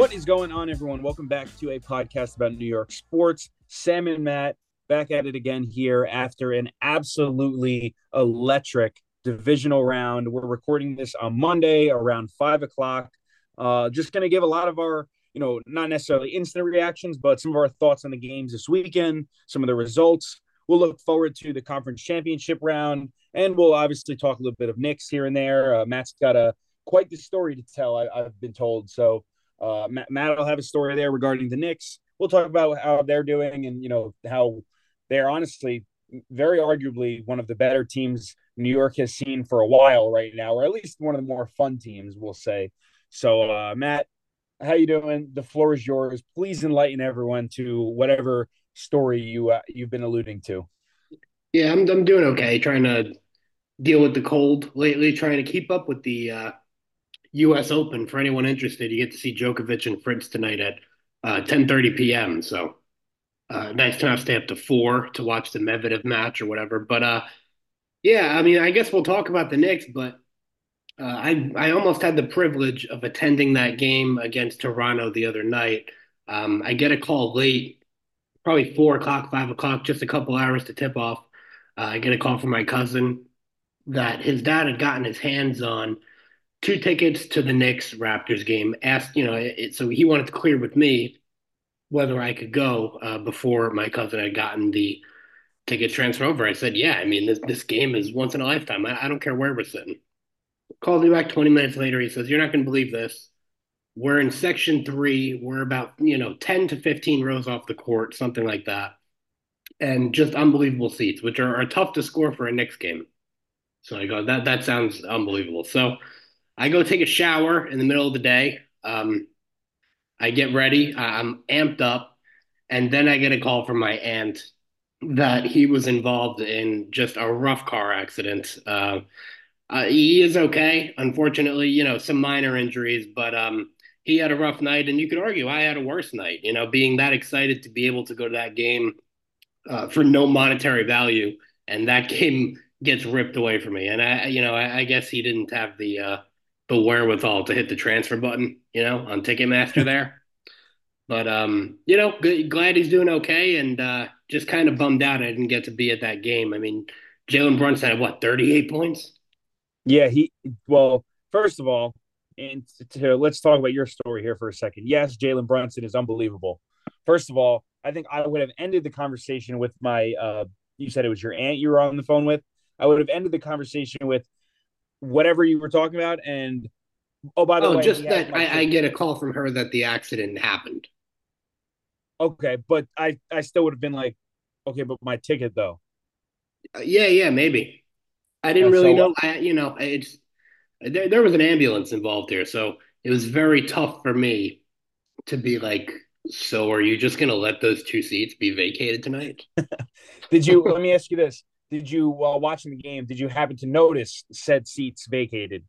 What is going on, everyone? Welcome back to a podcast about New York sports. Sam and Matt back at it again here after an absolutely electric divisional round. We're recording this on Monday around five o'clock. Uh, just going to give a lot of our, you know, not necessarily instant reactions, but some of our thoughts on the games this weekend, some of the results. We'll look forward to the conference championship round, and we'll obviously talk a little bit of Knicks here and there. Uh, Matt's got a quite the story to tell, I, have been told. So uh, Matt, will have a story there regarding the Knicks. We'll talk about how they're doing and you know how they're honestly very arguably one of the better teams New York has seen for a while right now, or at least one of the more fun teams, we'll say. So, uh, Matt, how you doing? The floor is yours. Please enlighten everyone to whatever story you uh, you've been alluding to. Yeah, I'm I'm doing okay. Trying to deal with the cold lately. Trying to keep up with the uh, U.S. Open. For anyone interested, you get to see Djokovic and Fritz tonight at 10:30 uh, p.m. So uh, nice to not stay up to four to watch the Medvedev match or whatever. But uh, yeah, I mean, I guess we'll talk about the Knicks, but uh, I I almost had the privilege of attending that game against Toronto the other night. Um, I get a call late, probably four o'clock, five o'clock, just a couple hours to tip off. Uh, I get a call from my cousin that his dad had gotten his hands on two tickets to the Knicks Raptors game. Asked, you know, it, so he wanted to clear with me whether I could go uh, before my cousin had gotten the ticket transfer over. I said, "Yeah, I mean this this game is once in a lifetime. I, I don't care where we're sitting." Called me back 20 minutes later. He says, "You're not going to believe this. We're in section three. We're about you know 10 to 15 rows off the court, something like that, and just unbelievable seats, which are, are tough to score for a Knicks game." So I go, "That that sounds unbelievable." So I go take a shower in the middle of the day. Um, I get ready. I'm amped up, and then I get a call from my aunt that he was involved in just a rough car accident. Uh, uh, he is okay, unfortunately. You know, some minor injuries, but um, he had a rough night, and you could argue I had a worse night. You know, being that excited to be able to go to that game uh, for no monetary value, and that game gets ripped away from me. And I, you know, I, I guess he didn't have the uh, the wherewithal to hit the transfer button, you know, on Ticketmaster there. But um, you know, good, glad he's doing okay, and uh, just kind of bummed out I didn't get to be at that game. I mean, Jalen Brunson had what thirty eight points. Yeah, he. Well, first of all, and to, let's talk about your story here for a second. Yes, Jalen Brunson is unbelievable. First of all, I think I would have ended the conversation with my. Uh, you said it was your aunt you were on the phone with. I would have ended the conversation with whatever you were talking about. And oh, by the oh, way, just that I, I, get a call from her that the accident happened. Okay, but I I still would have been like, okay, but my ticket though. Uh, yeah, yeah, maybe. I didn't really so, know. I you know it's there. There was an ambulance involved here, so it was very tough for me to be like. So, are you just going to let those two seats be vacated tonight? Did you? let me ask you this: did you while watching the game did you happen to notice said seats vacated?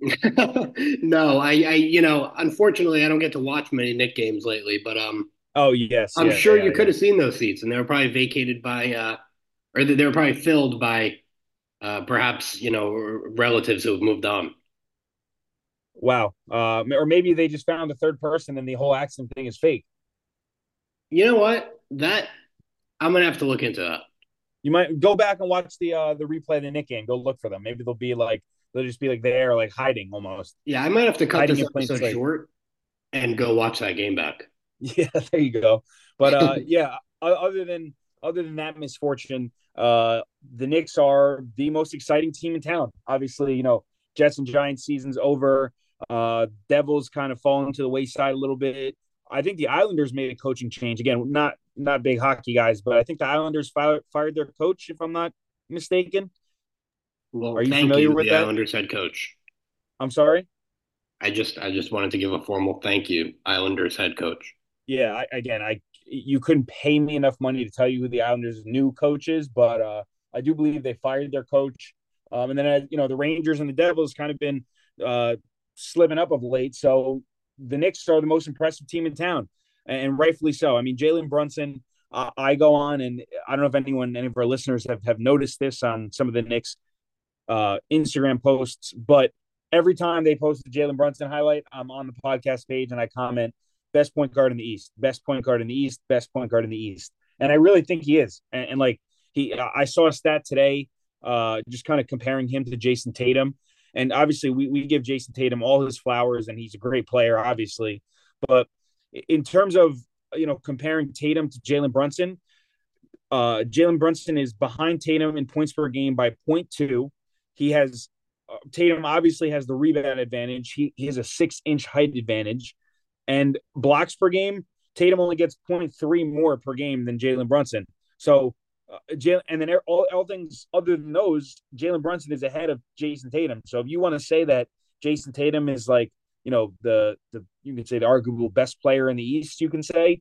No i i you know unfortunately i don't get to watch many Knick games lately but um oh yes i'm yeah, sure yeah, you yeah. could have seen those seats and they were probably vacated by uh or they were probably filled by uh perhaps you know relatives who have moved on. Wow. Uh or maybe they just found a third person and the whole accident thing is fake. You know what? That i'm gonna have to look into that you might go back and watch the uh the replay of the Knick game. Go look for them. Maybe they'll be like they'll just be like there, like hiding almost. Yeah, I might have to cut hiding this episode short and go watch that game back. Yeah, there you go. But uh yeah, other than other than that misfortune, uh the Knicks are the most exciting team in town. Obviously, you know, Jets and Giants season's over. Uh Devils kind of fallen to the wayside a little bit. I think the Islanders made a coaching change again. Not not big hockey guys, but I think the Islanders fired, fired their coach, if I'm not mistaken. Well, are you familiar you, with the that? Islanders head coach? I'm sorry. I just I just wanted to give a formal thank you, Islanders head coach. Yeah, I, again, I you couldn't pay me enough money to tell you who the Islanders' new coach is, but uh, I do believe they fired their coach. Um, and then uh, you know the Rangers and the Devils kind of been uh, slipping up of late, so the Knicks are the most impressive team in town and rightfully so. I mean, Jalen Brunson, uh, I go on, and I don't know if anyone, any of our listeners have, have noticed this on some of the Knicks uh, Instagram posts, but every time they post a Jalen Brunson highlight, I'm on the podcast page and I comment best point guard in the East, best point guard in the East, best point guard in the East, and I really think he is. And, and like he, I saw a stat today, uh, just kind of comparing him to Jayson Tatum, and obviously we we give Jayson Tatum all his flowers, and he's a great player, obviously, but in terms of you know comparing Tatum to Jalen Brunson, uh, Jalen Brunson is behind Tatum in points per game by 0.2. He has uh, Tatum obviously has the rebound advantage. He, he has a six inch height advantage, and blocks per game. Tatum only gets 0.3 more per game than Jalen Brunson. So, uh, Jalen, and then all, all things other than those, Jalen Brunson is ahead of Jayson Tatum. So, if you want to say that Jayson Tatum is like, you know, the the you can say the arguable best player in the East, you can say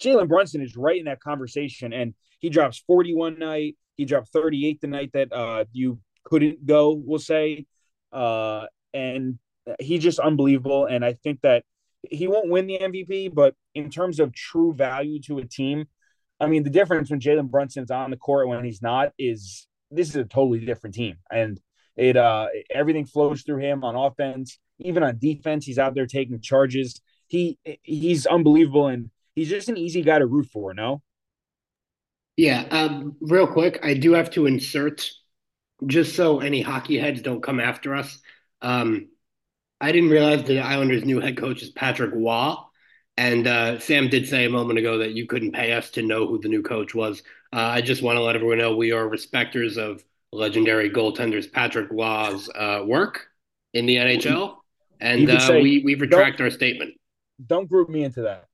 Jalen Brunson is right in that conversation, and he drops 41 night. He dropped 38 the night that uh, you couldn't go, we'll say. Uh, and he's just unbelievable. And I think that he won't win the MVP, but in terms of true value to a team, I mean, the difference when Jalen Brunson's on the court when he's not is this is a totally different team. And it uh everything flows through him on offense, even on defense. He's out there taking charges. He he's unbelievable and he's just an easy guy to root for, no? Yeah, um, real quick, I do have to insert just so any hockey heads don't come after us. Um, I didn't realize the Islanders' new head coach is Patrick Roy. And uh, Sam did say a moment ago that you couldn't pay us to know who the new coach was. Uh, I just want to let everyone know we are respecters of legendary goaltenders Patrick Roy's uh, work in the NHL, and uh, say, we we retract our statement. Don't group me into that.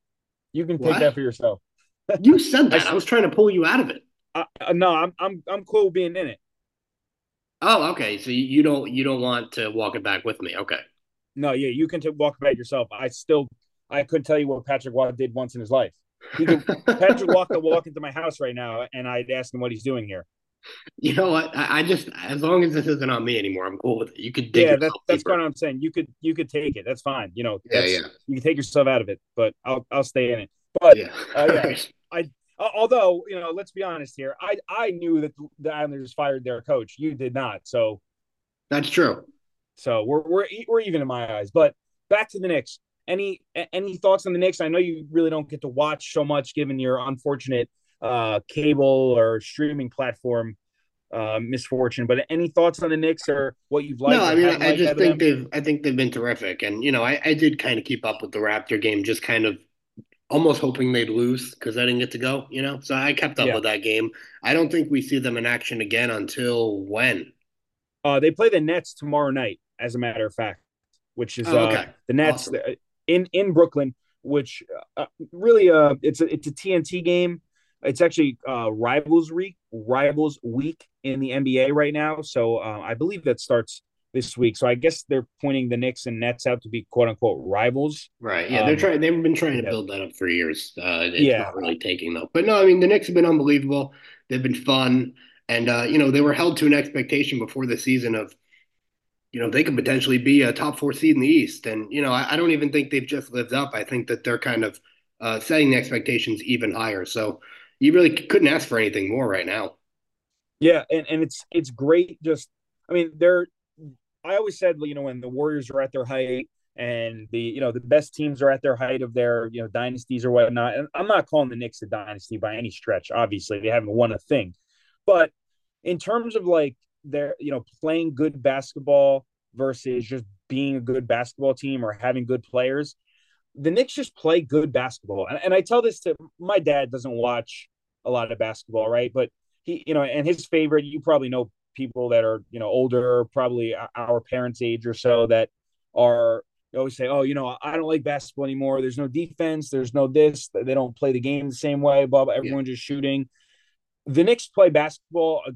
You can take what? that for yourself. you said that. I, I, was trying to pull you out of it. Uh, no, I'm I'm I'm cool being in it. Oh, okay. So you don't you don't want to walk it back with me? Okay. No, yeah, you can t- walk it back yourself. I still I couldn't tell you what Patrick Roy did once in his life. He could, Patrick Roy could walk into my house right now, and I'd ask him what he's doing here. You know what? I, I, just as long as this isn't on me anymore, I'm cool with it. You could dig yeah, that, that's what I'm saying. You could you could take it. That's fine. You know, yeah, yeah. You can take yourself out of it, but I'll I'll stay in it. But yeah, uh, yeah I although you know, let's be honest here. I I knew that the Islanders fired their coach. You did not. So that's true. So we're we're we're even in my eyes. But back to the Knicks. Any any thoughts on the Knicks? I know you really don't get to watch so much given your unfortunate uh, cable or streaming platform uh, misfortune. But any thoughts on the Knicks or what you've liked? No, I mean I just think they've I think they've been terrific, and you know I, I did kind of keep up with the Raptor game, just kind of almost hoping they'd lose because I didn't get to go, you know. So I kept up yeah. with that game. I don't think we see them in action again until when. Uh, they play the Nets tomorrow night, as a matter of fact, which is oh, okay. uh, the Nets awesome. Uh, in in Brooklyn. Which uh, really, uh, it's a it's a TNT game. It's actually uh, rivals week, rivals week in the NBA right now. So uh, I believe that starts this week. So I guess they're pointing the Knicks and Nets out to be quote unquote rivals. Right. Yeah, um, they're trying. They've been trying to yeah. build that up for years. Uh, it's yeah. not really taking though. But no, I mean the Knicks have been unbelievable. They've been fun, and uh, you know they were held to an expectation before the season of, you know, they could potentially be a top four seed in the East. And you know, I, I don't even think they've just lived up. I think that they're kind of uh, setting the expectations even higher. So you really couldn't ask for anything more right now. Yeah, and, and it's it's great. Just I mean, they're I always said, you know, when the Warriors are at their height and the, you know, the best teams are at their height of their, you know, dynasties or whatnot. And I'm not calling the Knicks a dynasty by any stretch. Obviously, they haven't won a thing. But in terms of like their, you know, playing good basketball versus just being a good basketball team or having good players, the Knicks just play good basketball. And, and I tell this to my dad doesn't watch a lot of basketball, right? But he, you know, and his favorite, you probably know people that are you know older, probably our parents' age or so, that are always say, "Oh, you know, I don't like basketball anymore. There's no defense. There's no this. They don't play the game the same way. Blah blah. Everyone's yeah. just shooting." The Knicks play basketball uh,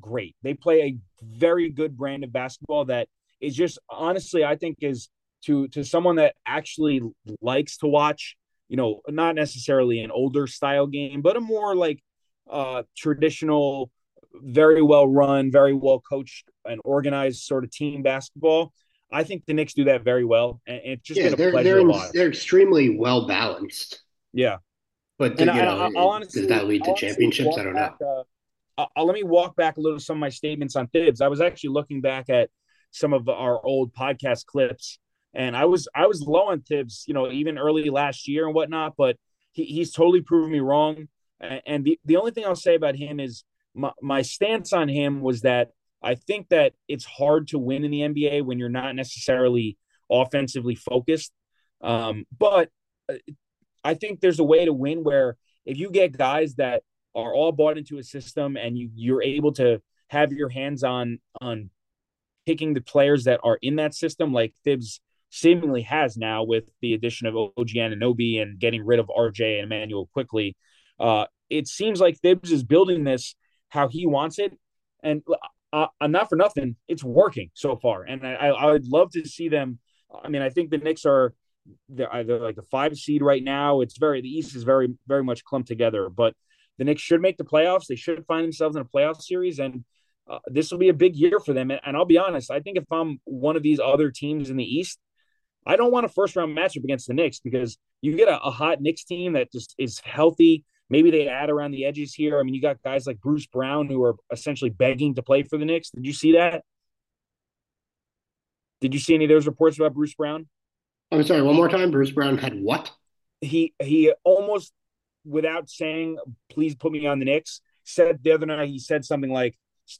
great. They play a very good brand of basketball that is just honestly, I think, is to to someone that actually likes to watch. You know, not necessarily an older style game, but a more like uh traditional very well run, very well coached and organized sort of team basketball. I think the Knicks do that very well, and it's just yeah, pleasure. They're, they're extremely well balanced. Yeah, but you I, know, I, honestly, does that lead to championships? I don't know. Back, uh, I'll, let me walk back a little some of my statements on Thibs. I was actually looking back at some of our old podcast clips, and I was I was low on Thibs, you know, even early last year and whatnot, but he, he's totally proven me wrong. And the, the only thing I'll say about him is my, my stance on him was that I think that it's hard to win in the NBA when you're not necessarily offensively focused. Um, but uh, I think there's a way to win where if you get guys that are all bought into a system and you you're able to have your hands on on picking the players that are in that system, like Thibs seemingly has now with the addition of OG Anunoby and getting rid of RJ and Emmanuel quickly. Uh, it seems like Thibs is building this how he wants it, and uh, not for nothing. It's working so far, and I, I would love to see them. I mean, I think the Knicks are they're either like the five seed right now. It's very the East is very very much clumped together, but the Knicks should make the playoffs. They should find themselves in a playoff series, and uh, this will be a big year for them. And, and, I'll be honest, I think if I'm one of these other teams in the East, I don't want a first round matchup against the Knicks because you get a, a hot Knicks team that just is healthy. Maybe they add around the edges here. I mean, you got guys like Bruce Brown who are essentially begging to play for the Knicks. Did you see that? Did you see any of those reports about Bruce Brown? I'm sorry, one more time. Bruce Brown had what? He he almost without saying, please put me on the Knicks, said the other night he said something like,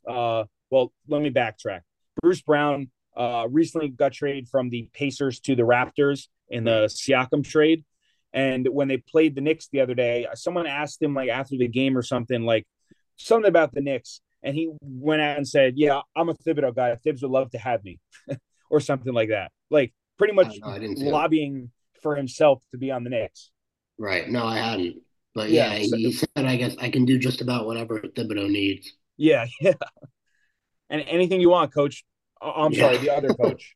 uh, well, let me backtrack. Bruce Brown uh, recently got traded from the Pacers to the Raptors in the Siakam trade. And when they played the Knicks the other day, someone asked him like after the game or something, like something about the Knicks. And he went out and said, Yeah, I'm a Thibodeau guy. Thibs would love to have me, or something like that. Like pretty much lobbying for himself to be on the Knicks. Right. No, I hadn't. But yeah, yeah he said, I guess I can do just about whatever Thibodeau needs. Yeah. Yeah. And anything you want, coach. Uh, I'm yeah. sorry, the other coach.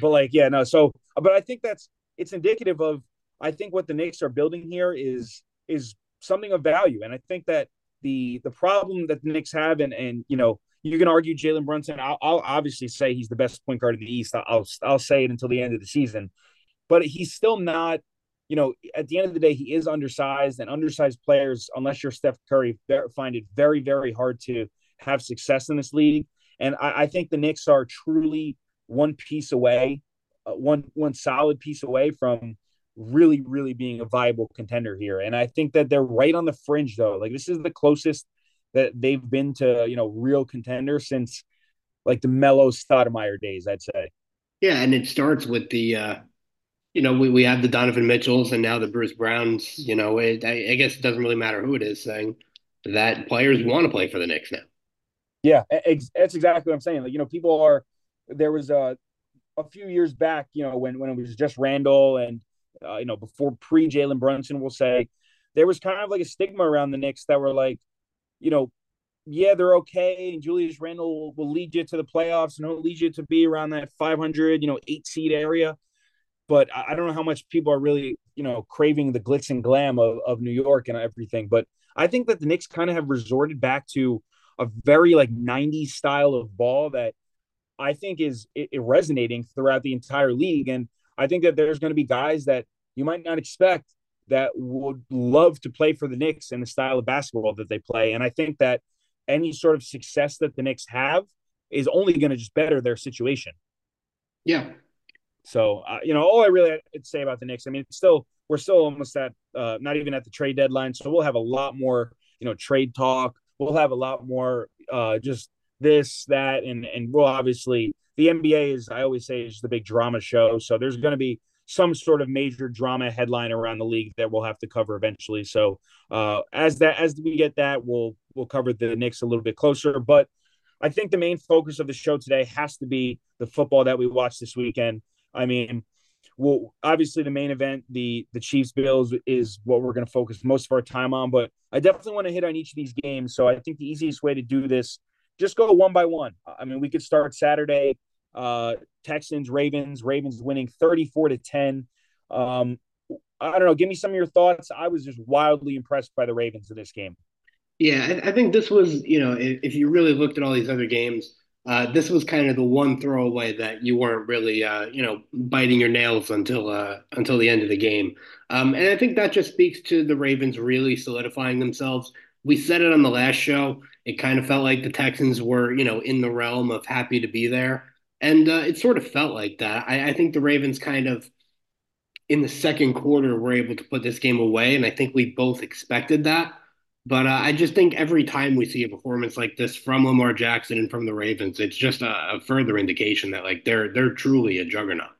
but like, yeah, no. So, but I think that's it's indicative of I think what the Knicks are building here is is something of value, and I think that the the problem that the Knicks have, and and you know, you can argue Jalen Brunson. I'll, I'll, obviously say he's the best point guard in the East. I'll I'll say it until the end of the season, but he's still not. You know, at the end of the day, he is undersized, and undersized players, unless you're Steph Curry, find it very very hard to have success in this league. And I, I think the Knicks are truly one piece away, uh, one one solid piece away from really, really being a viable contender here. And I think that they're right on the fringe, though. Like this is the closest that they've been to, you know, real contender since like the Melo Stoudemire days, I'd say. Yeah, and it starts with the, uh, you know, we, we have the Donovan Mitchells and now the Bruce Browns. You know, it, I, I guess it doesn't really matter who it is saying that players want to play for the Knicks now. Yeah, ex- that's exactly what I'm saying. Like, you know, people are there was a a few years back, you know, when when it was just Randle and uh, you know before pre Jalen Brunson, we'll say there was kind of like a stigma around the Knicks that were like, you know, yeah, they're okay, and Julius Randle will, will lead you to the playoffs and he'll lead you to be around that 500, you know, eight seed area. But I, I don't know how much people are really, you know, craving the glitz and glam of, of New York and everything. But I think that the Knicks kind of have resorted back to a very like 90s style of ball that I think is it, it resonating throughout the entire league. And I think that there's going to be guys that you might not expect that would love to play for the Knicks and the style of basketball that they play. And I think that any sort of success that the Knicks have is only going to just better their situation. Yeah. So, uh, you know, all I really would say about the Knicks, I mean, it's still, we're still almost at, uh, not even at the trade deadline. So we'll have a lot more, you know, trade talk, we'll have a lot more uh, just this, that, and and we'll obviously the NBA is I always say is the big drama show. So there's going to be some sort of major drama headline around the league that we'll have to cover eventually. So uh, as that as we get that, we'll we'll cover the Knicks a little bit closer. But I think the main focus of the show today has to be the football that we watched this weekend. I mean, well, obviously the main event, the the Chiefs Bills, is what we're going to focus most of our time on. But I definitely want to hit on each of these games. So I think the easiest way to do this, just go one by one. I mean, we could start Saturday, uh, Texans Ravens, Ravens winning thirty four to ten. Um, I don't know. Give me some of your thoughts. I was just wildly impressed by the Ravens in this game. Yeah, I, I think this was, you know, if, if you really looked at all these other games uh, this was kind of the one throwaway that you weren't really, uh, you know, biting your nails until uh, until the end of the game. Um, and I think that just speaks to the Ravens really solidifying themselves. We said it on the last show. It kind of felt like the Texans were, you know, in the realm of happy to be there. And uh, it sort of felt like that. I, I think the Ravens kind of in the second quarter were able to put this game away, and I think we both expected that. But uh, I just think every time we see a performance like this from Lamar Jackson and from the Ravens, it's just a, a further indication that like they're they're truly a juggernaut.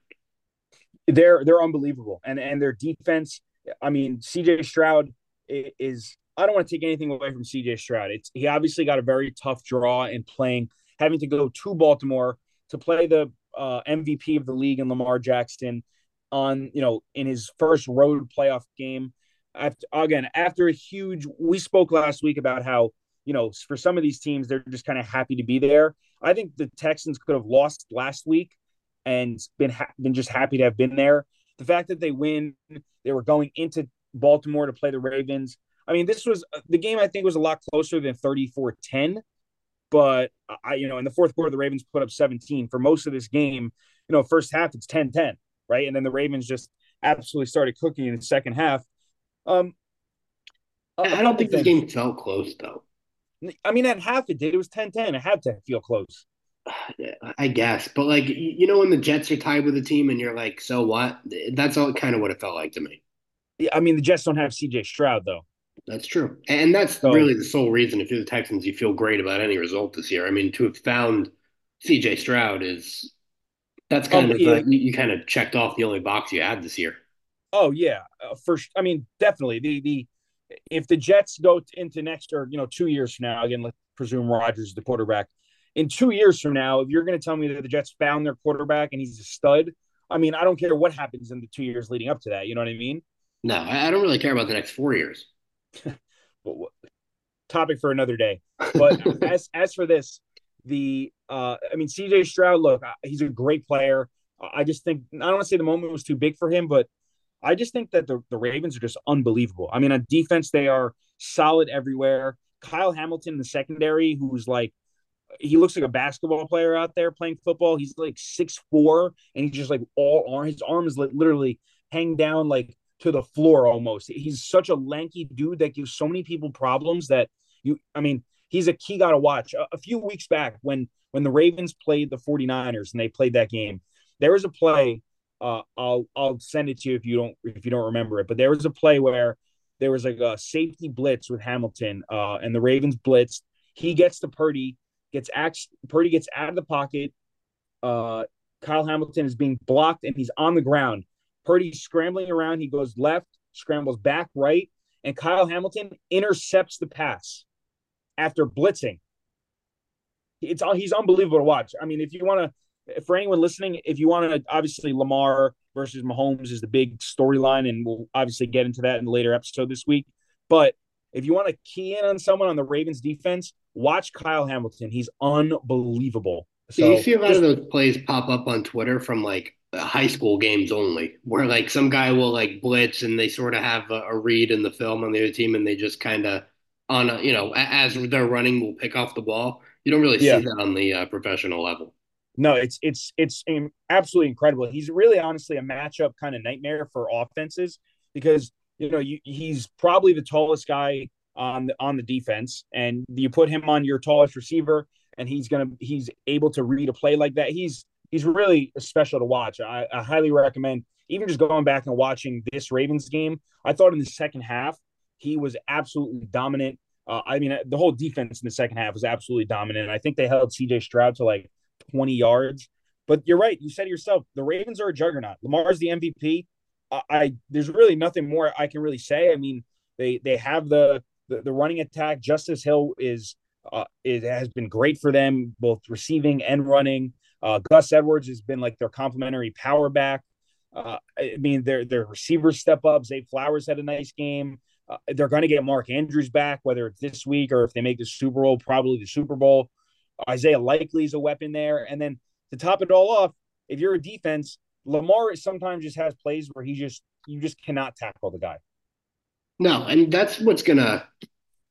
They're they're unbelievable, and and their defense. I mean, C.J. Stroud is. I don't want to take anything away from C.J. Stroud. It's he obviously got a very tough draw in playing, having to go to Baltimore to play the uh, MVP of the league and Lamar Jackson on you know in his first road playoff game after, again after a huge we spoke last week about how you know for some of these teams they're just kind of happy to be there. I think the texans could have lost last week and been ha- been just happy to have been there. The fact that they win they were going into baltimore to play the ravens. I mean this was uh, the game i think was a lot closer than 34-10 but i you know in the fourth quarter the ravens put up 17 for most of this game you know first half it's 10-10 right? And then the ravens just absolutely started cooking in the second half um, I don't think this game felt close though. I mean, at half it did. It was 10-10. It had to feel close. I guess, but like you know, when the Jets are tied with a team, and you're like, so what? That's all kind of what it felt like to me. Yeah, I mean, the Jets don't have C.J. Stroud though. That's true, and that's so, really the sole reason. If you're the Texans, you feel great about any result this year. I mean, to have found C.J. Stroud is that's kind um, of yeah. you kind of checked off the only box you had this year. Oh yeah, uh, first. I mean, definitely the the if the Jets go into next or you know two years from now, again, let's presume Rodgers is the quarterback. In two years from now, if you're going to tell me that the Jets found their quarterback and he's a stud, I mean, I don't care what happens in the two years leading up to that. You know what I mean? No, I don't really care about the next four years. topic for another day. But as as for this, the uh, I mean, CJ Stroud, look, he's a great player. I just think I don't want to say the moment was too big for him, but I just think that the, the Ravens are just unbelievable. I mean, on defense, they are solid everywhere. Kyle Hamilton the secondary, who's like, he looks like a basketball player out there playing football. He's like six four, and he's just like all arm. His arm is literally hang down like to the floor almost. He's such a lanky dude that gives so many people problems that you. I mean, he's a key guy to watch. A, a few weeks back, when when the Ravens played the 49ers and they played that game, there was a play uh, I'll I'll send it to you if you don't if you don't remember it. But there was a play where there was like a safety blitz with Hamilton, uh, and the Ravens blitzed. He gets to Purdy, gets ax Purdy gets out of the pocket. Uh, Kyle Hamilton is being blocked and he's on the ground. Purdy's scrambling around. He goes left, scrambles back right, and Kyle Hamilton intercepts the pass after blitzing. It's all he's unbelievable to watch. I mean, if you want to for anyone listening, if you want to, obviously Lamar versus Mahomes is the big storyline, and we'll obviously get into that in a later episode this week. But if you want to key in on someone on the Ravens defense, watch Kyle Hamilton. He's unbelievable. So, you see a lot just, of those plays pop up on Twitter from like high school games only, where like some guy will like blitz and they sort of have a, a read in the film on the other team, and they just kind of on a, you know as they're running will pick off the ball. You don't really see yeah. that on the uh, professional level no, it's it's it's absolutely incredible. He's really honestly a matchup kind of nightmare for offenses because you know you, he's probably the tallest guy on the on the defense, and you put him on your tallest receiver, and he's gonna he's able to read a play like that. He's he's really special to watch. I, I highly recommend even just going back and watching this Ravens game. I thought in the second half he was absolutely dominant. Uh, I mean, the whole defense in the second half was absolutely dominant. I think they held CJ Stroud to like 20 yards. But you're right. You said yourself. The Ravens are a juggernaut. Lamar's the MVP. I, I there's really nothing more I can really say. I mean, they they have the the, the running attack. Justice Hill is uh, it has been great for them, both receiving and running. Uh, Gus Edwards has been like their complementary power back. Uh, I mean, their their receivers step up. Zay Flowers had a nice game. Uh, they're going to get Mark Andrews back, whether it's this week or if they make the Super Bowl, probably the Super Bowl. Isaiah Likely is a weapon there. And then to top it all off, if you're a defense, Lamar sometimes just has plays where he just you just cannot tackle the guy. No, and that's what's gonna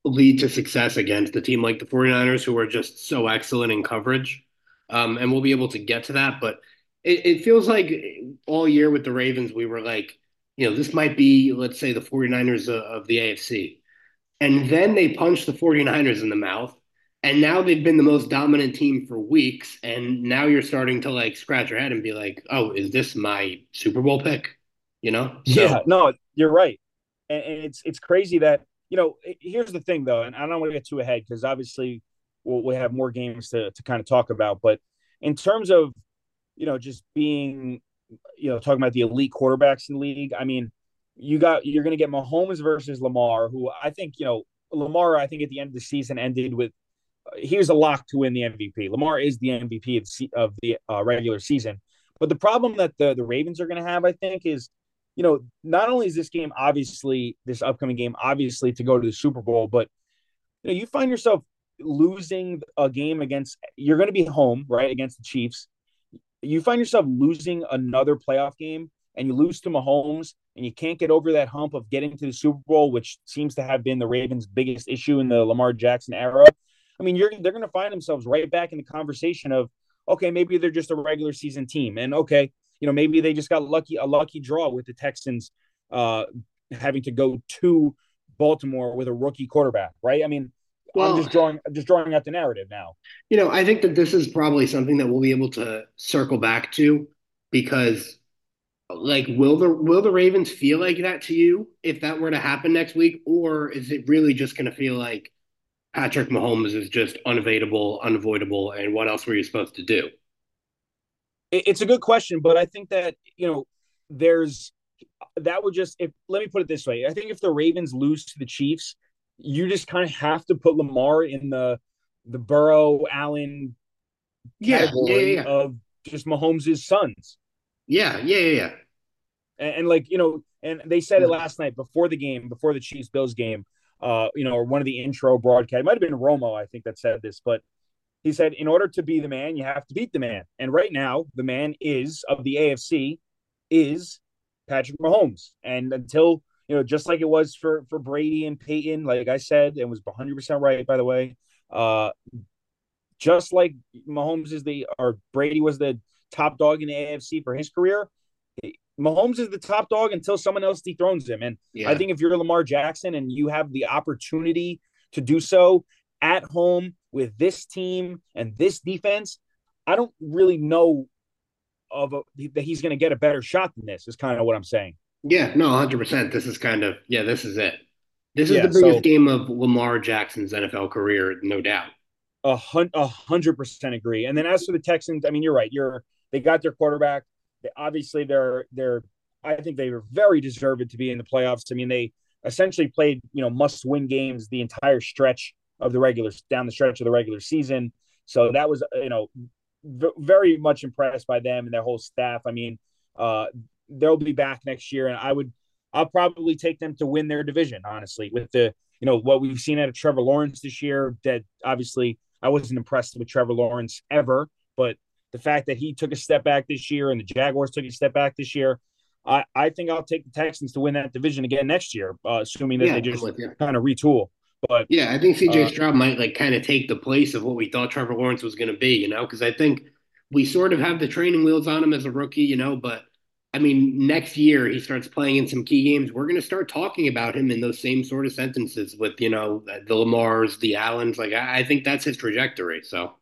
lead to success against a team like the 49ers who are just so excellent in coverage. Um, and we'll be able to get to that. But it, it feels like all year with the Ravens, we were like, you know, this might be, let's say, the 49ers of, of the AFC. And then they punch the 49ers in the mouth And now they've been the most dominant team for weeks. And now you're starting to like scratch your head and be like, oh, is this my Super Bowl pick? You know? So, yeah, no, you're right. And, it's it's crazy that, you know, here's the thing though, and I don't want to get too ahead because obviously we'll, we have more games to, to kind of talk about. But in terms of, you know, just being, you know, talking about the elite quarterbacks in the league, I mean, you got you're going to get Mahomes versus Lamar, who I think, you know, Lamar, I think at the end of the season ended with he was a lock to win the MVP. Lamar is the MVP of the, of the uh, regular season. But the problem that the, the Ravens are going to have, I think, is, you know, not only is this game obviously, this upcoming game, obviously to go to the Super Bowl, but, you know, you find yourself losing a game against, you're going to be home, right, against the Chiefs. You find yourself losing another playoff game and you lose to Mahomes and you can't get over that hump of getting to the Super Bowl, which seems to have been the Ravens' biggest issue in the Lamar Jackson era I mean, you're they're going to find themselves right back in the conversation of okay, maybe they're just a regular season team, and okay, you know, maybe they just got lucky a lucky draw with the Texans uh, having to go to Baltimore with a rookie quarterback, right? I mean, well, I'm just drawing just drawing out the narrative now. You know, I think that this is probably something that we'll be able to circle back to because like will the will the Ravens feel like that to you if that were to happen next week or is it really just going to feel like Patrick Mahomes is just unavoidable, unavoidable, and what else were you supposed to do? It's a good question, but I think that you know there's that would just if let me put it this way. I think if the Ravens lose to the Chiefs, you just kind of have to put Lamar in the the Burrow Allen category yeah, yeah, yeah. of just Mahomes' sons. Yeah, yeah, yeah, yeah. And, and, like you know, and they said it mm-hmm. last night before the game, before the Chiefs Bills game uh, you know, or one of the intro broadcast. It might have been Romo, I think, that said this, but he said, in order to be the man, you have to beat the man. And right now, the man is of the AFC is Patrick Mahomes. And until you know, just like it was for for Brady and Peyton, like I said, and was 100 percent right, by the way. Uh, just like Mahomes is the or Brady was the top dog in the AFC for his career, Mahomes is the top dog until someone else dethrones him. And yeah. I think if you're Lamar Jackson and you have the opportunity to do so at home with this team and this defense, I don't really know of a, that he's going to get a better shot than this. Is kind of what I'm saying. Yeah, no, 100. percent This is kind of yeah, this is it. This is yeah, the biggest so, game of Lamar Jackson's NFL career, no doubt. A hundred percent agree. And then as for the Texans, I mean, you're right. You're they got their quarterback. Obviously, they're they're. I think they were very deserved to be in the playoffs. I mean, they essentially played you know must win games the entire stretch of the regular down the stretch of the regular season. So that was you know v- very much impressed by them and their whole staff. I mean, uh, they'll be back next year, and I would I'll probably take them to win their division. Honestly, with the you know what we've seen out of Trevor Lawrence this year, that obviously I wasn't impressed with Trevor Lawrence ever, but the fact that he took a step back this year and the Jaguars took a step back this year, I, I think I'll take the Texans to win that division again next year, uh, assuming that yeah, they just kind of retool. But yeah, I think CJ uh, Stroud might like kind of take the place of what we thought Trevor Lawrence was going to be, you know, because I think we sort of have the training wheels on him as a rookie, you know, but I mean, next year he starts playing in some key games. We're going to start talking about him in those same sort of sentences with, you know, the Lamars, the Allens. Like, I, I think that's his trajectory. So,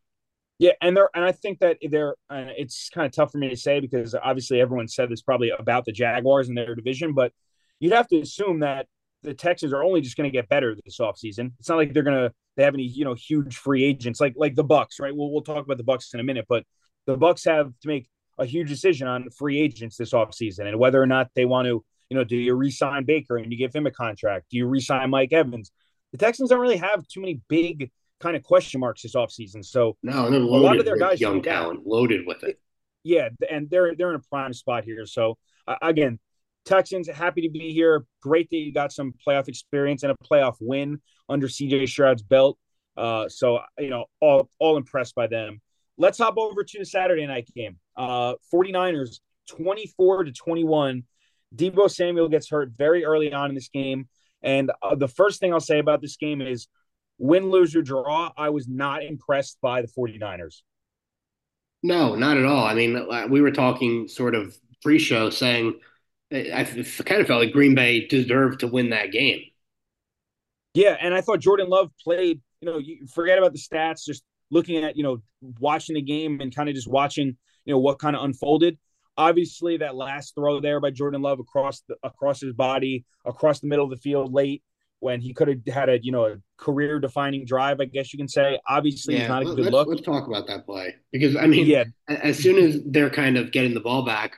yeah, and there, and I think that they're. Uh, it's kind of tough for me to say because obviously everyone said this probably about the Jaguars and their division, but you'd have to assume that the Texans are only just going to get better this offseason. It's not like they're going to they have any you know huge free agents like like the Bucs, right? We'll we'll talk about the Bucs in a minute, but the Bucs have to make a huge decision on free agents this offseason and whether or not they want to, you know, do you re-sign Baker and you give him a contract? Do you re-sign Mike Evans? The Texans don't really have too many big kind of question marks this offseason. So no, a lot of their guys young talent, loaded with it. Yeah, and they're they're in a prime spot here. So uh, again, Texans happy to be here. Great that you got some playoff experience and a playoff win under CJ Stroud's belt. Uh, so you know, all all impressed by them. Let's hop over to the Saturday night game. Uh, 49ers 24 to 21. Debo Samuel gets hurt very early on in this game. And uh, the first thing I'll say about this game is win, lose, or draw, I was not impressed by the 49ers. No, not at all. I mean, uh, we were talking sort of pre show saying I kind of felt like Green Bay deserved to win that game. Yeah, and I thought Jordan Love played you know, you forget about the stats, just looking at, you know, watching the game and kind of just watching, you know, what kind of unfolded. Obviously, that last throw there by Jordan Love across the across his body, across the middle of the field late, when he could have had a you know a career defining drive, I guess you can say. Obviously, yeah, it's not a good let's, look. Let's talk about that play because I mean, yeah. as soon as they're kind of getting the ball back,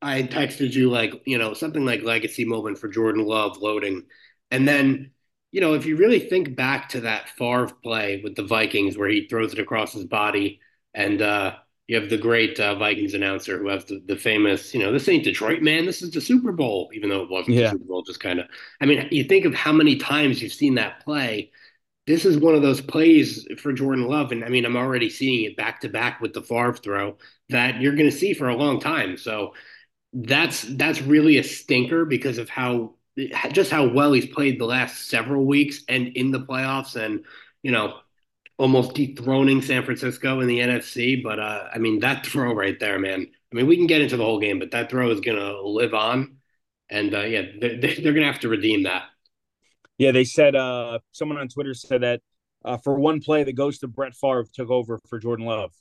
I texted you like you know something like legacy moment for Jordan Love loading, and then you know if you really think back to that Favre play with the Vikings where he throws it across his body and uh, you have the great uh, Vikings announcer who has the, the famous, you know, this ain't Detroit, man. This is the Super Bowl, even though it wasn't yeah. the Super Bowl. Just kind of, I mean, you think of how many times you've seen that play. This is one of those plays for Jordan Love, and I mean, I'm already seeing it back to back with the Favre throw that you're going to see for a long time. So that's that's really a stinker because of how just how well he's played the last several weeks and in the playoffs, and you know, almost dethroning San Francisco in the NFC. But uh, I mean, that throw right there, man. I mean, we can get into the whole game, but that throw is going to live on. And uh, yeah, they're, they're going to have to redeem that. Yeah, they said uh, someone on Twitter said that uh, for one play, the ghost of Brett Favre took over for Jordan Love.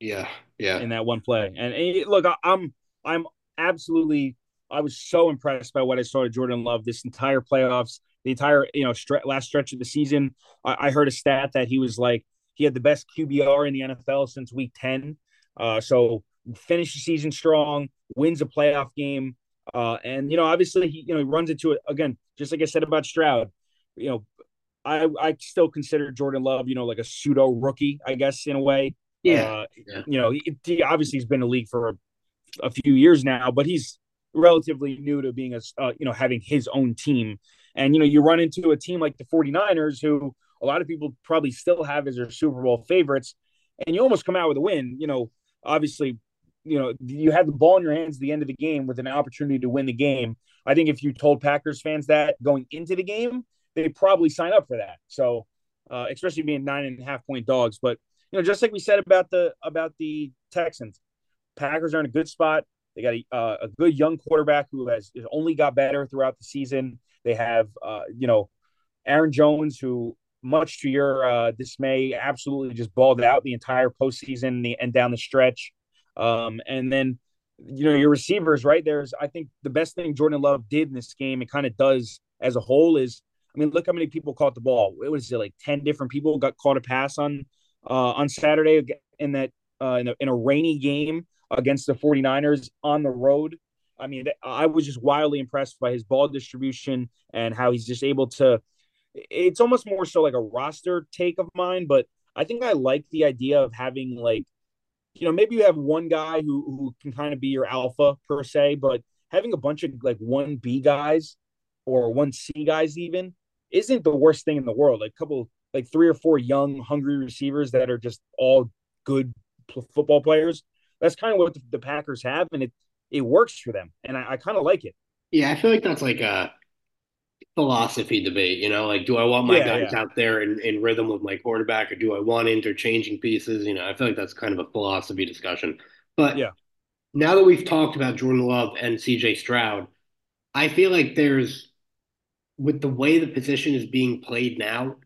Yeah, yeah. In that one play, and, and look, I, I'm I'm absolutely I was so impressed by what I saw of Jordan Love this entire playoffs the entire you know stre- last stretch of the season. I-, I, heard a stat that he was like he had the best QBR in the NFL since Week Ten. Uh, so finish the season strong, wins a playoff game, uh, and you know obviously he you know he runs into it again. Just like I said about Stroud, you know, I I still consider Jordan Love you know like a pseudo rookie, I guess in a way. Yeah. Uh, yeah. You know, he, he, obviously he's been in the league for a, a, few years now, but he's relatively new to being a uh, you know having his own team and, you know, you run into a team like the 49ers, who a lot of people probably still have as their Super Bowl favorites, and you almost come out with a win. You know, obviously, you know, you had the ball in your hands at the end of the game with an opportunity to win the game. I think if you told Packers fans that going into the game, they probably sign up for that. So, uh, especially being nine and a half point dogs. But you know, just like we said about the about the Texans, Packers are in a good spot. They got a, uh, a good young quarterback who has, has only got better throughout the season. They have, uh, you know, Aaron Jones, who, much to your uh, dismay, absolutely just balled out the entire postseason and down the stretch. Um, and then, you know, your receivers, right? There's, I think, the best thing Jordan Love did in this game, it kind of does as a whole, is I mean, look how many people caught the ball. It was like ten different people got caught a pass on uh, on Saturday in that uh, in, a, in a rainy game against the 49ers on the road. I mean, I was just wildly impressed by his ball distribution and how he's just able to. It's almost more so like a roster take of mine, but I think I like the idea of having like, you know, maybe you have one guy who who can kind of be your alpha per se, but having a bunch of like one B guys or one C guys even isn't the worst thing in the world. Like a couple, like three or four young, hungry receivers that are just all good football players. That's kind of what the, the Packers have, and it it works for them, and I, I kind of like it. Yeah, I feel like that's like a philosophy debate. You know, like do I want my yeah, guys yeah. out there in, in rhythm with my quarterback, or do I want interchanging pieces? You know, I feel like that's kind of a philosophy discussion. But yeah, now that we've talked about Jordan Love and C.J. Stroud, I feel like there's with the way the position is being played now,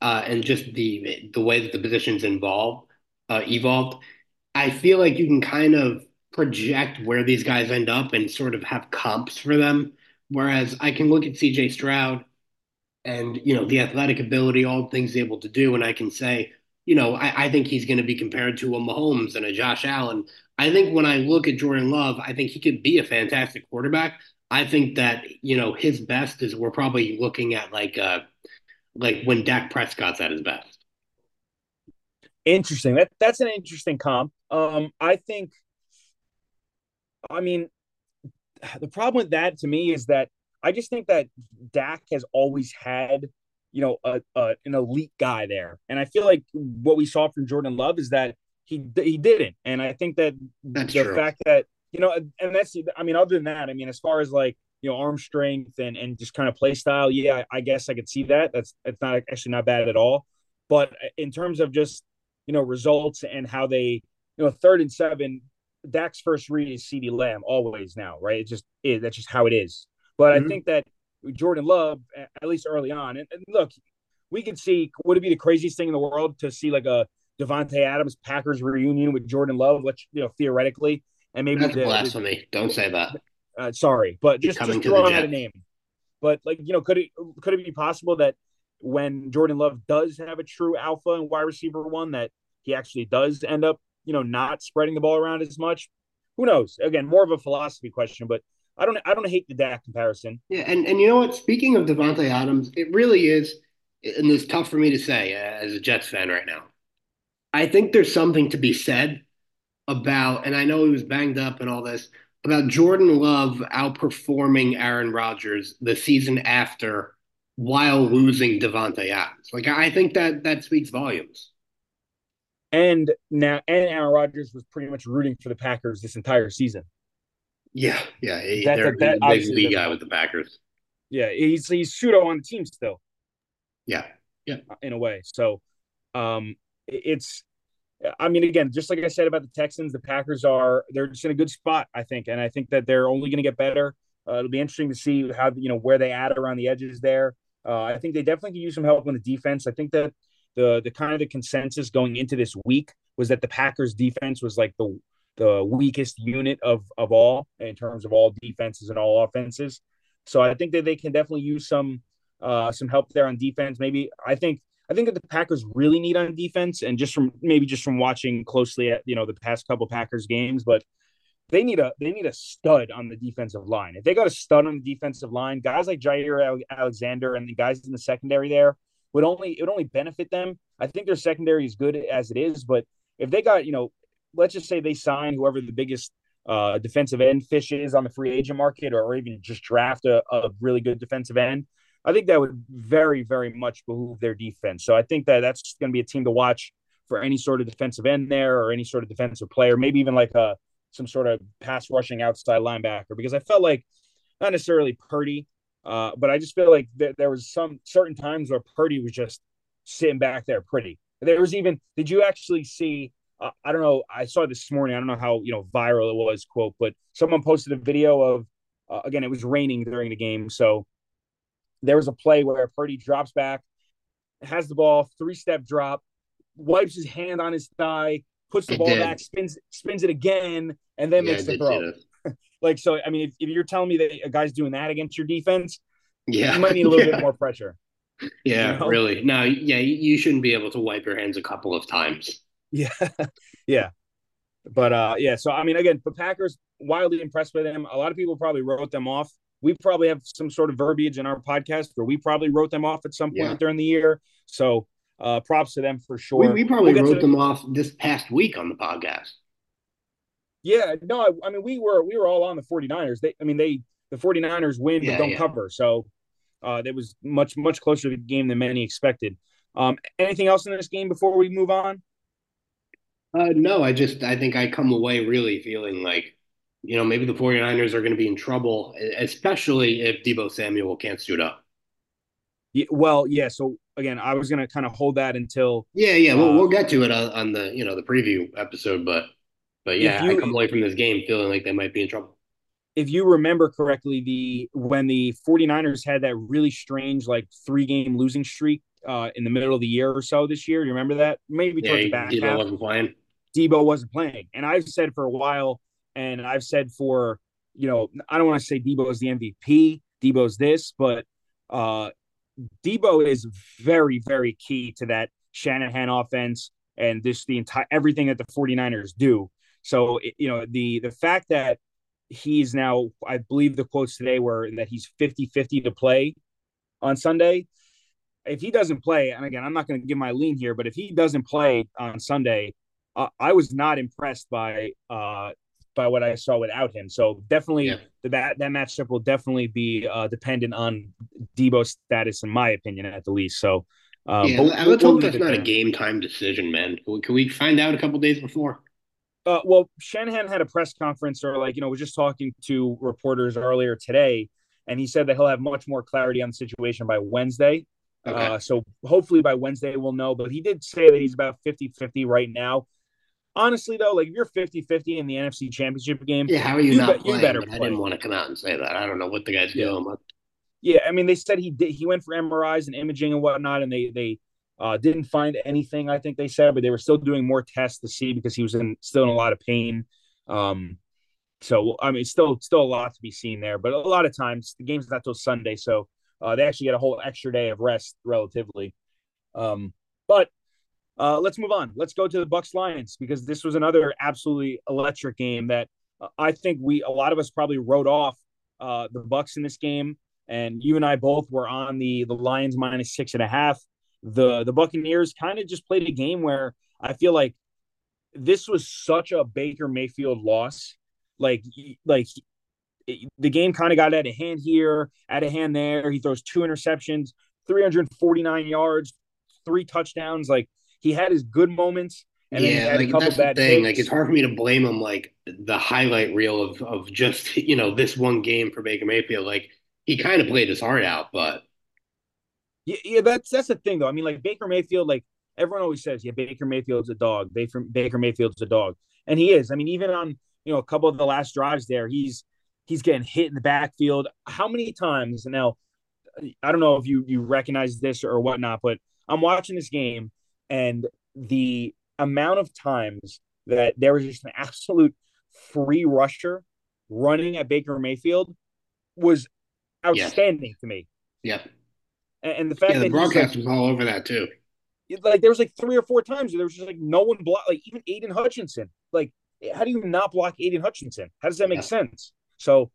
uh, and just the the way that the position's involved uh, evolved. I feel like you can kind of project where these guys end up and sort of have comps for them. Whereas I can look at CJ Stroud and, you know, the athletic ability, all things able to do, and I can say, you know, I, I think he's going to be compared to a Mahomes and a Josh Allen. I think when I look at Jordan Love, I think he could be a fantastic quarterback. I think that, you know, his best is we're probably looking at like uh like when Dak Prescott's at his best. Interesting. That that's an interesting comp. Um, I think I mean, the problem with that to me is that I just think that Dak has always had, you know, a, a, an elite guy there, and I feel like what we saw from Jordan Love is that he he didn't, and I think that that's the true. fact that you know, and that's I mean, other than that, I mean, as far as like you know, arm strength and and just kind of play style, yeah, I, I guess I could see that. That's it's not actually not bad at all, but in terms of just you know results and how they you know third and seven Dak's first read is CeeDee Lamb always now, right? It just is. That's just how it is. But mm-hmm. I think that Jordan Love, at least early on, and, and, look, we could see would it be the craziest thing in the world to see like a Davante Adams Packers reunion with Jordan Love, which you know theoretically, and maybe That's the, blasphemy. The, Don't say that. Uh, sorry, but just, just throwing out a name. But like you know, could it could it be possible that when Jordan Love does have a true alpha and wide receiver one, that he actually does end up you know not spreading the ball around as much? Who knows? Again, more of a philosophy question, but I don't I don't hate the Dak comparison. Yeah, and and you know what? Speaking of Davante Adams, it really is, and it's tough for me to say uh, as a Jets fan right now. I think there's something to be said about, and I know he was banged up and all this, about Jordan Love outperforming Aaron Rodgers the season after while losing Davante Adams. Like I think that that speaks volumes. And now, and Aaron Rodgers was pretty much rooting for the Packers this entire season. Yeah, yeah, he, That's they're a, that, big league guy with the Packers. Yeah, he's he's pseudo on the team still. Yeah, yeah, in a way. So, um, it's I mean, again, just like I said about the Texans, the Packers are they're just in a good spot, I think, and I think that they're only going to get better. Uh, it'll be interesting to see how you know where they add around the edges there. Uh, I think they definitely could use some help on the defense. I think that the the kind of the consensus going into this week was that the Packers defense was like the the weakest unit of of all in terms of all defenses and all offenses. So I think that they can definitely use some uh, some help there on defense. Maybe I think I think that the Packers really need on defense, and just from maybe just from watching closely at you know the past couple Packers games, but they need a they need a stud on the defensive line. If they got a stud on the defensive line, guys like Jaire Alexander and the guys in the secondary there would only it would only benefit them. I think their secondary is good as it is, but if they got you know, let's just say they sign whoever the biggest uh, defensive end fish is on the free agent market, or, even just draft a, a really good defensive end. I think that would very, very much behoove their defense. So I think that that's going to be a team to watch for any sort of defensive end there or any sort of defensive player, maybe even like a some sort of pass rushing outside linebacker. Because I felt like not necessarily Purdy, uh, but I just feel like th- there was some certain times where Purdy was just sitting back there pretty. There was even did you actually see? Uh, I don't know. I saw this morning. I don't know how you know viral it was. Quote, but someone posted a video of uh, again. It was raining during the game, so there was a play where Purdy drops back, has the ball, three step drop, wipes his hand on his thigh, puts the I ball did. back, spins spins it again, and then yeah, makes the throw. Like so, I mean, if, if, you're telling me that a guy's doing that against your defense, yeah, you might need a little yeah. bit more pressure. Yeah, you know? really. No, yeah, you shouldn't be able to wipe your hands a couple of times. Yeah, yeah, but uh, yeah. So I mean, again, the Packers wildly impressed by them. A lot of people probably wrote them off we probably have some sort of verbiage in our podcast where we probably wrote them off at some point yeah. during the year. So uh, props to them for sure. We, we probably we'll wrote them off this past week on the podcast. Yeah, no, I, I, mean we were we were all on the 49ers. They I mean they the 49ers win yeah, but don't yeah. cover. So uh that was much much closer to the game than many expected. Um anything else in this game before we move on? Uh no, I just I think I come away really feeling like you know, maybe the 49ers are going to be in trouble, especially if Deebo Samuel can't suit up. Yeah, well, yeah. So again, I was going to kind of hold that until. Yeah, yeah. Uh, we'll, we'll get to it on, on, the you know the preview episode, but but yeah, you, I come away from this game feeling like they might be in trouble. If you remember correctly, the when the 49ers had that really strange like three game losing streak uh, in the middle of the year or so this year, Do you remember that? Maybe towards yeah, the back half. wasn't playing. Deebo wasn't playing, and I've said for a while and I've said for, you know, I don't want to say Deebo is the MVP, Deebo's this, but uh Deebo is very, very key to that Shanahan offense and this the entire everything that the 49ers do. So, you know, the the fact that he's now, I believe the quotes today were that he's 50 50 to play on Sunday. If he doesn't play, and again, I'm not going to give my lean here, but if he doesn't play on Sunday, uh, I was not impressed by uh, by what I saw without him. So definitely yeah. the, that that matchup will definitely be uh, dependent on Deebo's status, in my opinion, at the least. So um, yeah, but, let's hope that's not a game time decision, man. Can we find out a couple days before? Uh, well, Shanahan had a press conference, or like you know, was just talking to reporters earlier today, and he said that he'll have much more clarity on the situation by Wednesday. Okay. Uh, so hopefully by Wednesday we'll know. But he did say that he's about 50-50 right now honestly though, like if you're 50-50 in the NFC Championship game, yeah, how are you, you not be, playing? better I didn't want to come out and say that. I don't know what the guy's yeah. doing. But... Yeah, I mean, they said he did. He went for MRIs and imaging and whatnot, and they they uh, didn't find anything. I think they said, but they were still doing more tests to see because he was in still in a lot of pain. Um, so I mean, still still a lot to be seen there. But a lot of times the game's not till Sunday, so uh, they actually get a whole extra day of rest relatively. Um, but uh, let's move on. Let's go to the Bucs Lions because this was another absolutely electric game that uh, I think we a lot of us probably wrote off uh, the Bucs in this game, and you and I both were on the the Lions minus six and a half. The the Buccaneers kind of just played a game where I feel like this was such a Baker Mayfield loss. Like like the game kind of got out of hand here, out of hand there. He throws two interceptions, 349 yards, three touchdowns. Like he had his good moments. And yeah, like that's the thing. Takes. Like it's hard for me to blame him. Like the highlight reel of of just you know this one game for Baker Mayfield. Like he kind of played his heart out, but yeah, yeah, that's that's the thing though. I mean, like Baker Mayfield, like everyone always says, yeah, Baker Mayfield's a dog. Baker Baker Mayfield's a dog, and he is. I mean, even on you know a couple of the last drives there, he's he's getting hit in the backfield. How many times now? I don't know if you you recognize this or whatnot, but I'm watching this game and the amount of times that there was just an absolute free rusher running at Baker Mayfield was outstanding yeah. to me. Yeah. And, the fact yeah, the that broadcast was all over that too. Like there was like three or four times where there was just like no one block, like even Aidan Hutchinson. Like, how do you not block Aidan Hutchinson? How does that make yeah. sense? So,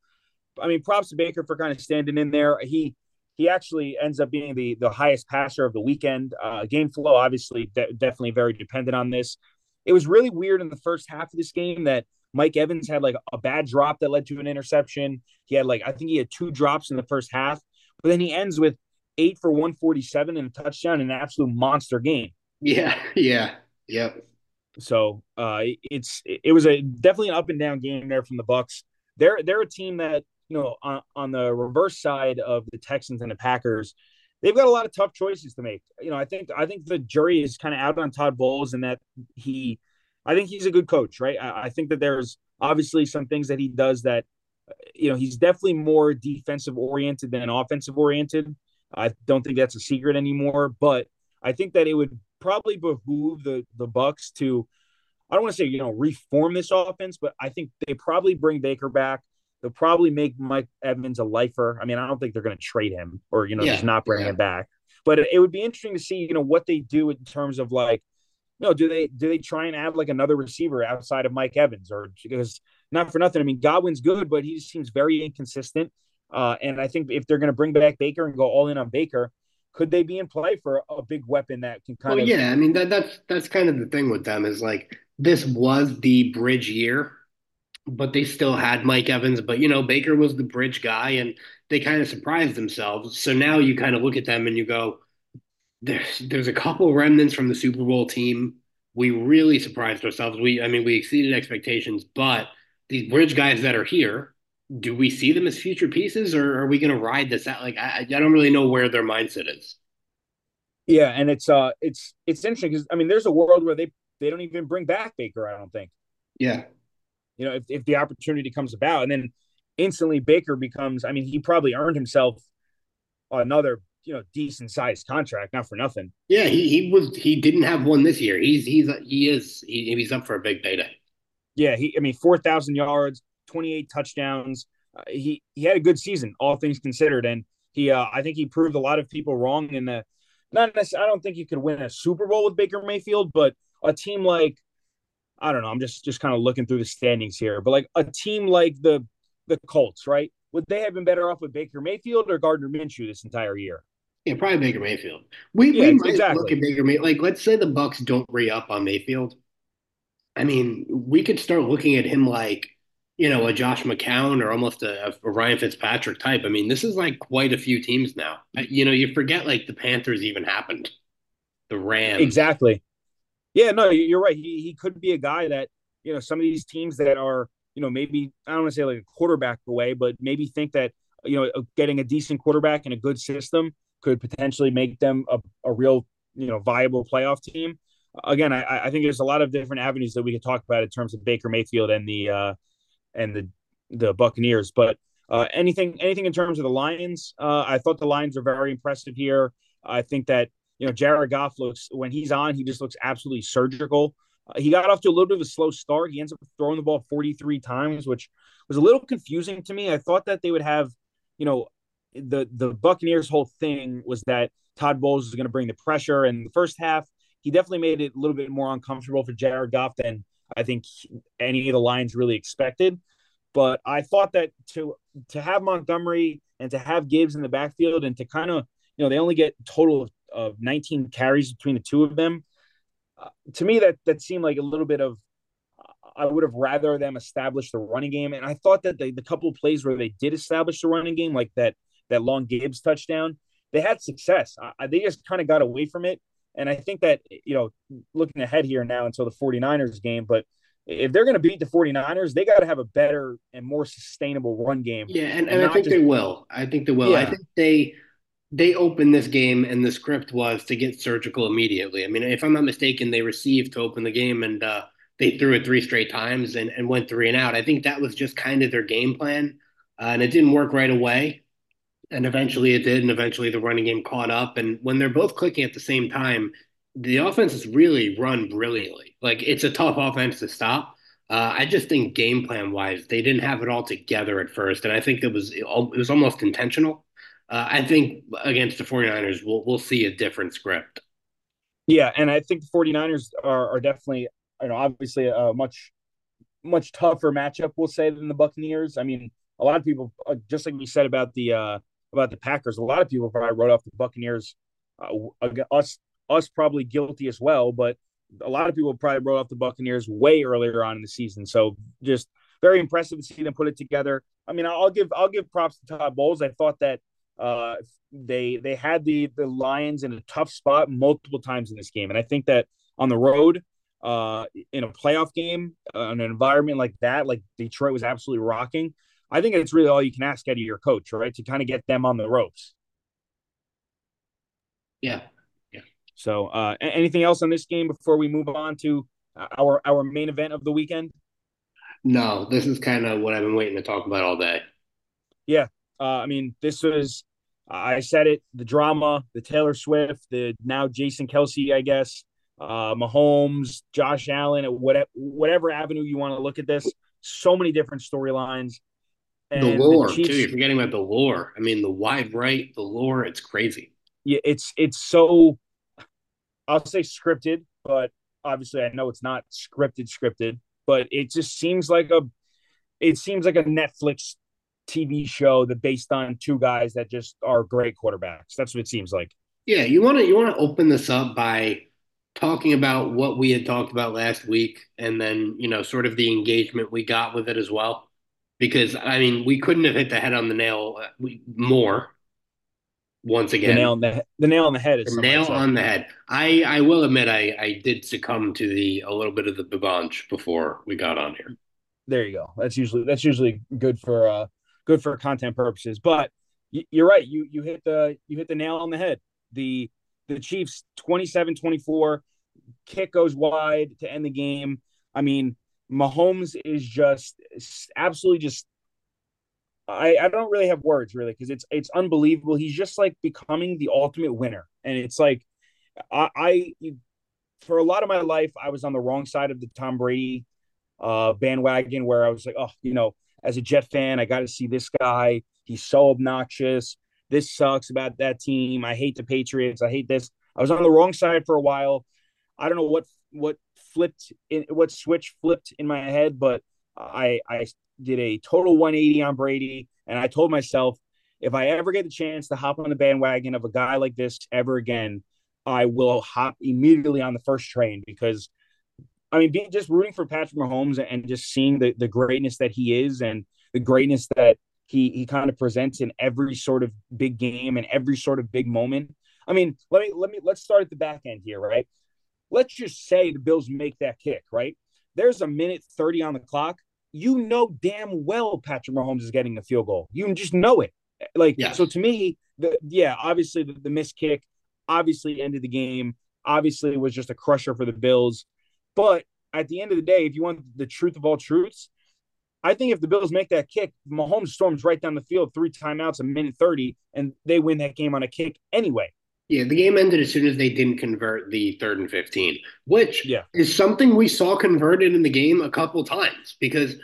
I mean, props to Baker for kind of standing in there. He he actually ends up being the the highest passer of the weekend. Uh, game flow, obviously, de- definitely very dependent on this. It was really weird in the first half of this game that Mike Evans had like a bad drop that led to an interception. He had like I think he had two drops in the first half, but then he ends with eight for 147 and a touchdown in an absolute monster game. Yeah, yeah, yep. So uh, it's it was a definitely an up and down game there from the Bucs. They're they're a team that you know, on, on the reverse side of the Texans and the Packers, they've got a lot of tough choices to make. You know, I think I think the jury is kind of out on Todd Bowles and that he, I think he's a good coach, right? I, I think that there's obviously some things that he does that, you know, he's definitely more defensive oriented than offensive oriented. I don't think that's a secret anymore, but I think that it would probably behoove the the Bucs to I don't want to say, you know, reform this offense, but I think they probably bring Baker back. They'll probably make Mike Evans a lifer. I mean, I don't think they're going to trade him or you know yeah, just not bring yeah. him back. But it would be interesting to see you know what they do in terms of like, you know, do they do they try and add like another receiver outside of Mike Evans or because not for nothing. I mean, Godwin's good, but he seems very inconsistent. Uh, and I think if they're going to bring back Baker and go all in on Baker, could they be in play for a big weapon that can kind well, of? Yeah, I mean that that's that's kind of the thing with them is like this was the bridge year but they still had Mike Evans. But you know, Baker was the bridge guy, and they kind of surprised themselves. So now you kind of look at them and you go, "There's there's a couple remnants from the Super Bowl team. We really surprised ourselves. We I mean, we exceeded expectations, but these bridge guys that are here." Do we see them as future pieces, or are we going to ride this out? Like, I, I don't really know where their mindset is. Yeah, and it's uh, it's it's interesting because I mean, there's a world where they they don't even bring back Baker. I don't think. Yeah, you know, if, if the opportunity comes about. And then instantly Baker becomes, I mean, he probably earned himself another, you know, decent sized contract, not for nothing. Yeah, he, he was he didn't have one this year. He's he's he is he, he's up for a big payday. Yeah, he I mean four thousand yards, twenty eight touchdowns. Uh, he he had a good season, all things considered, and he uh, I think he proved a lot of people wrong in the. Not necessarily, I don't think you could win a Super Bowl with Baker Mayfield, but a team like I don't know. I'm just just kind of looking through the standings here, but like a team like the the Colts, right? Would they have been better off with Baker Mayfield or Gardner Minshew this entire year? Yeah, probably Baker Mayfield. We, yeah, we might exactly. look at Baker Mayfield. Like, let's say the Bucs don't re up on Mayfield. I mean, we could start looking at him like, you know, a Josh McCown or almost a, a Ryan Fitzpatrick type. I mean, this is like quite a few teams now. You know, you forget like the Panthers even happened, the Rams. Exactly. Yeah, no, you're right. He he could be a guy that you know some of these teams that are you know maybe I don't want to say like a quarterback away, but maybe think that you know getting a decent quarterback and a good system could potentially make them a, a real you know viable playoff team. Again, I, I think there's a lot of different avenues that we could talk about in terms of Baker Mayfield and the uh, and the the Buccaneers, but Uh, anything anything in terms of the Lions? Uh, I thought the Lions are very impressive here. I think that you know Jared Goff looks when he's on, he just looks absolutely surgical. Uh, he got off to a little bit of a slow start. He ends up throwing the ball 43 times, which was a little confusing to me. I thought that they would have, you know, the the Buccaneers' whole thing was that Todd Bowles is going to bring the pressure. And the first half, he definitely made it a little bit more uncomfortable for Jared Goff than I think any of the Lions really expected. But I thought that to to have Montgomery and to have Gibbs in the backfield and to kind of you know they only get total of, of 19 carries between the two of them. Uh, to me, that that seemed like a little bit of I would have rather them establish the running game. And I thought that the, the couple of plays where they did establish the running game, like that that long Gibbs touchdown, they had success. I, they just kind of got away from it. And I think that, you know, looking ahead here now until the 49ers game, but if they're going to beat the 49ers, they got to have a better and more sustainable run game. Yeah, and, and, I think just, they will. I think they will. Yeah. I think they they opened this game and the script was to get surgical immediately. I mean, if I'm not mistaken, they received to open the game and uh, they threw it three straight times and, and went three and out. I think that was just kind of their game plan. Uh, and it didn't work right away and eventually it did, and eventually the running game caught up. And when they're both clicking at the same time, the offense is really run brilliantly. Like it's a tough offense to stop. Uh, I just think game plan wise, they didn't have it all together at first, and I think it was it was almost intentional. Uh, I think against the 49ers, we'll we'll see a different script. Yeah, and I think the 49ers are, are definitely, you know, obviously a much much tougher matchup, we'll say, than the Buccaneers. I mean, a lot of people, uh, just like we said about the uh, about the Packers. A lot of people probably wrote off the Buccaneers, uh, us us probably guilty as well, but a lot of people probably wrote off the Buccaneers way earlier on in the season. So just very impressive to see them put it together. I mean, I'll give I'll give props to Todd Bowles. I thought that uh, they they had the the Lions in a tough spot multiple times in this game, and I think that on the road, uh, in a playoff game, uh, an environment like that, like Detroit was absolutely rocking. I think it's really all you can ask out of your coach, right? To kind of get them on the ropes. Yeah. Yeah. So, uh, anything else on this game before we move on to our our main event of the weekend? No, this is kind of what I've been waiting to talk about all day. Yeah. Uh, I mean, this was, I said it, the drama, the Taylor Swift, the now Jason Kelce, I guess, uh, Mahomes, Josh Allen, whatever, whatever avenue you want to look at this, so many different storylines. The lore the Chiefs, too. You're forgetting about the lore. I mean, the wide right, the lore. It's crazy. Yeah, it's it's so. I'll say scripted, but obviously I know it's not scripted. Scripted, but it just seems like a. It seems like a Netflix TV show that based on two guys that just are great quarterbacks. That's what it seems like. Yeah, you want to you want to open this up by talking about what we had talked about last week, and then you know sort of the engagement we got with it as well because I mean we couldn't have hit the head on the nail uh, more. Once again, the nail on the, the nail on the head is the nail on the head. I I will admit I I did succumb to the a little bit of the babanch before we got on here. There you go. That's usually that's usually good for uh good for content purposes. But you're right. You you hit the you hit the nail on the head. The the Chiefs 27-24 kick goes wide to end the game. I mean, Mahomes is just absolutely just I, I don't really have words really because it's it's unbelievable. He's just like becoming the ultimate winner. And it's like I, I for a lot of my life I was on the wrong side of the Tom Brady uh bandwagon where I was like, oh, you know, as a Jet fan, I got to see this guy. He's so obnoxious. This sucks about that team. I hate the Patriots. I hate this. I was on the wrong side for a while. I don't know what what flipped in what switch flipped in my head, but I I did a total 180 on Brady, and I told myself if I ever get the chance to hop on the bandwagon of a guy like this ever again, I will hop immediately on the first train because I mean, being just rooting for Patrick Mahomes and just seeing the the greatness that he is and the greatness that he he kind of presents in every sort of big game and every sort of big moment. I mean, let me let me let's start at the back end here, right? Let's just say the Bills make that kick, right? There's a minute 30 on the clock. You know damn well Patrick Mahomes is getting a field goal. You just know it. Like, yes. so to me, the yeah, obviously the, the missed kick obviously ended the game. Obviously, was just a crusher for the Bills. But at the end of the day, if you want the truth of all truths, I think if the Bills make that kick, Mahomes storms right down the field, three timeouts, a minute 30, and they win that game on a kick anyway. Yeah, the game ended as soon as they didn't convert the third and 15, which yeah. is something we saw converted in the game a couple times because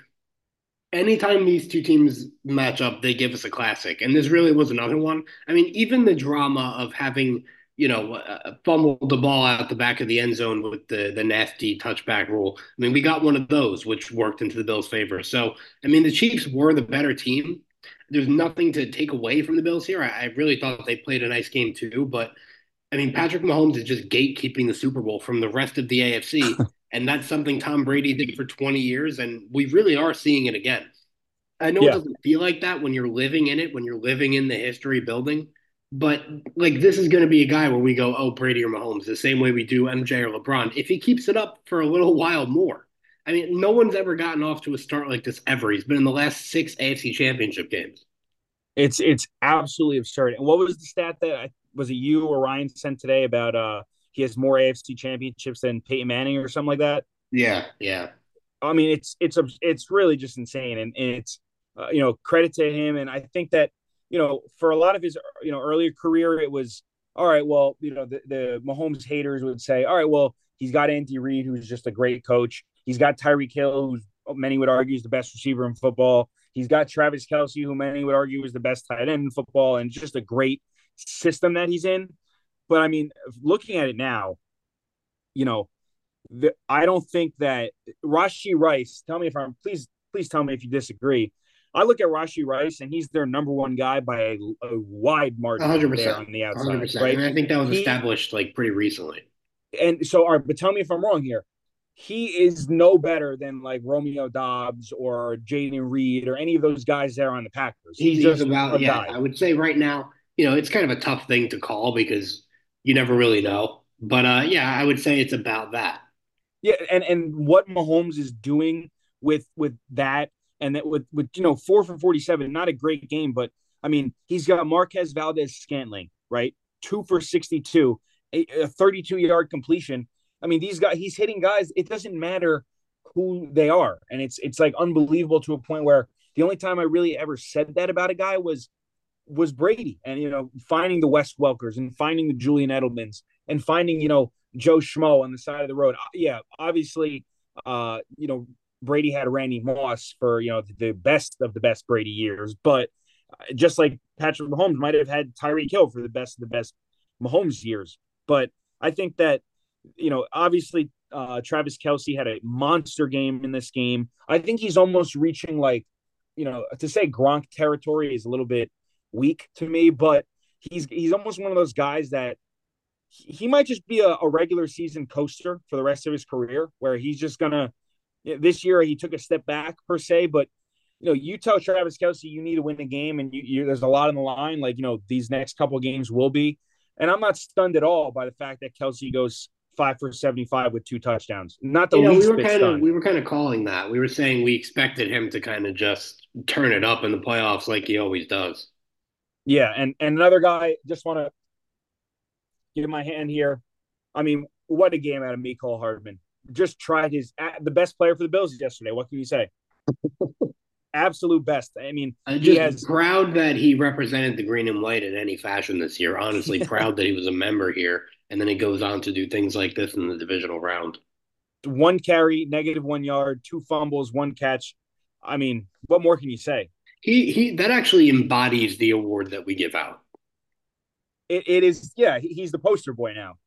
anytime these two teams match up, they give us a classic. And this really was another one. I mean, even the drama of having, you know, uh, fumbled the ball out the back of the end zone with the, the nasty touchback rule. I mean, we got one of those, which worked into the Bills' favor. So, I mean, the Chiefs were the better team. There's nothing to take away from the Bills here. I, I really thought they played a nice game too, but I mean, Patrick Mahomes is just gatekeeping the Super Bowl from the rest of the AFC. and that's something Tom Brady did for 20 years. And we really are seeing it again. I know yeah. it doesn't feel like that when you're living in it, when you're living in the history building. But like this is going to be a guy where we go, oh, Brady or Mahomes, the same way we do MJ or LeBron. If he keeps it up for a little while more, I mean, no one's ever gotten off to a start like this ever. He's been in the last six AFC Championship games. It's it's absolutely absurd. And what was the stat that I, was it you or Ryan sent today about uh he has more AFC championships than Peyton Manning or something like that? Yeah, yeah. I mean, it's it's it's really just insane, and, and it's uh, you know credit to him, and I think that you know for a lot of his you know earlier career, it was all right. Well, you know the the Mahomes haters would say, all right, well he's got Andy Reid, who's just a great coach. He's got Tyreek Hill, who's many would argue is the best receiver in football. He's got Travis Kelce, who many would argue is the best tight end in football, and just a great system that he's in. But I mean, looking at it now, you know, the, I don't think that Rashee Rice. Tell me if I'm please please tell me if you disagree. I look at Rashee Rice, and he's their number one guy by a, a wide margin 100%, on the outside. 100%. Right? And I think that was he, established like pretty recently. And so, all right, but tell me if I'm wrong here. He is no better than like Romeo Doubs or Jayden Reed or any of those guys there on the Packers. He's, he's just about yeah. Guy. I would say right now, you know, it's kind of a tough thing to call because you never really know. But uh, yeah, I would say it's about that. Yeah, and and what Mahomes is doing with with that, and that with with you know four for forty seven, not a great game, but I mean he's got Marquez Valdes Scantling right, two for sixty two, a, a thirty two yard completion. I mean these guys, he's hitting guys. It doesn't matter who they are, and it's it's like unbelievable to a point where the only time I really ever said that about a guy was was Brady and you know finding the Wes Welkers and finding the Julian Edelmans and finding you know Joe Schmo on the side of the road. Uh, yeah, obviously, uh, you know Brady had Randy Moss for you know the best of the best Brady years, but uh, just like Patrick Mahomes might have had Tyreek Hill for the best of the best Mahomes years. But I think that you know obviously uh, Travis Kelce had a monster game in this game. I think he's almost reaching like you know to say Gronk territory is a little bit weak to me, but he's he's almost one of those guys that he might just be a, a, regular season coaster for the rest of his career, where he's just gonna. This year he took a step back per se, but you know, you tell Travis Kelce you need to win the game, and you, you there's a lot on the line. Like you know, these next couple games will be, and I'm not stunned at all by the fact that Kelce goes five for 75 with two touchdowns. Not the you know, least we were kind of we were kind of calling that. We were saying we expected him to kind of just turn it up in the playoffs like he always does. Yeah, and and another guy just want to give my hand here. I mean, what a game out of Mecole Hardman. Just tried his the best player for the Bills yesterday. What can you say? Absolute best. I mean, I'm just has, proud that he represented the green and white in any fashion this year. Honestly, proud that he was a member here, and then he goes on to do things like this in the divisional round. One carry, negative one yard, two fumbles, one catch. I mean, what more can you say? He he that actually embodies the award that we give out. It, it is yeah, he's the poster boy now.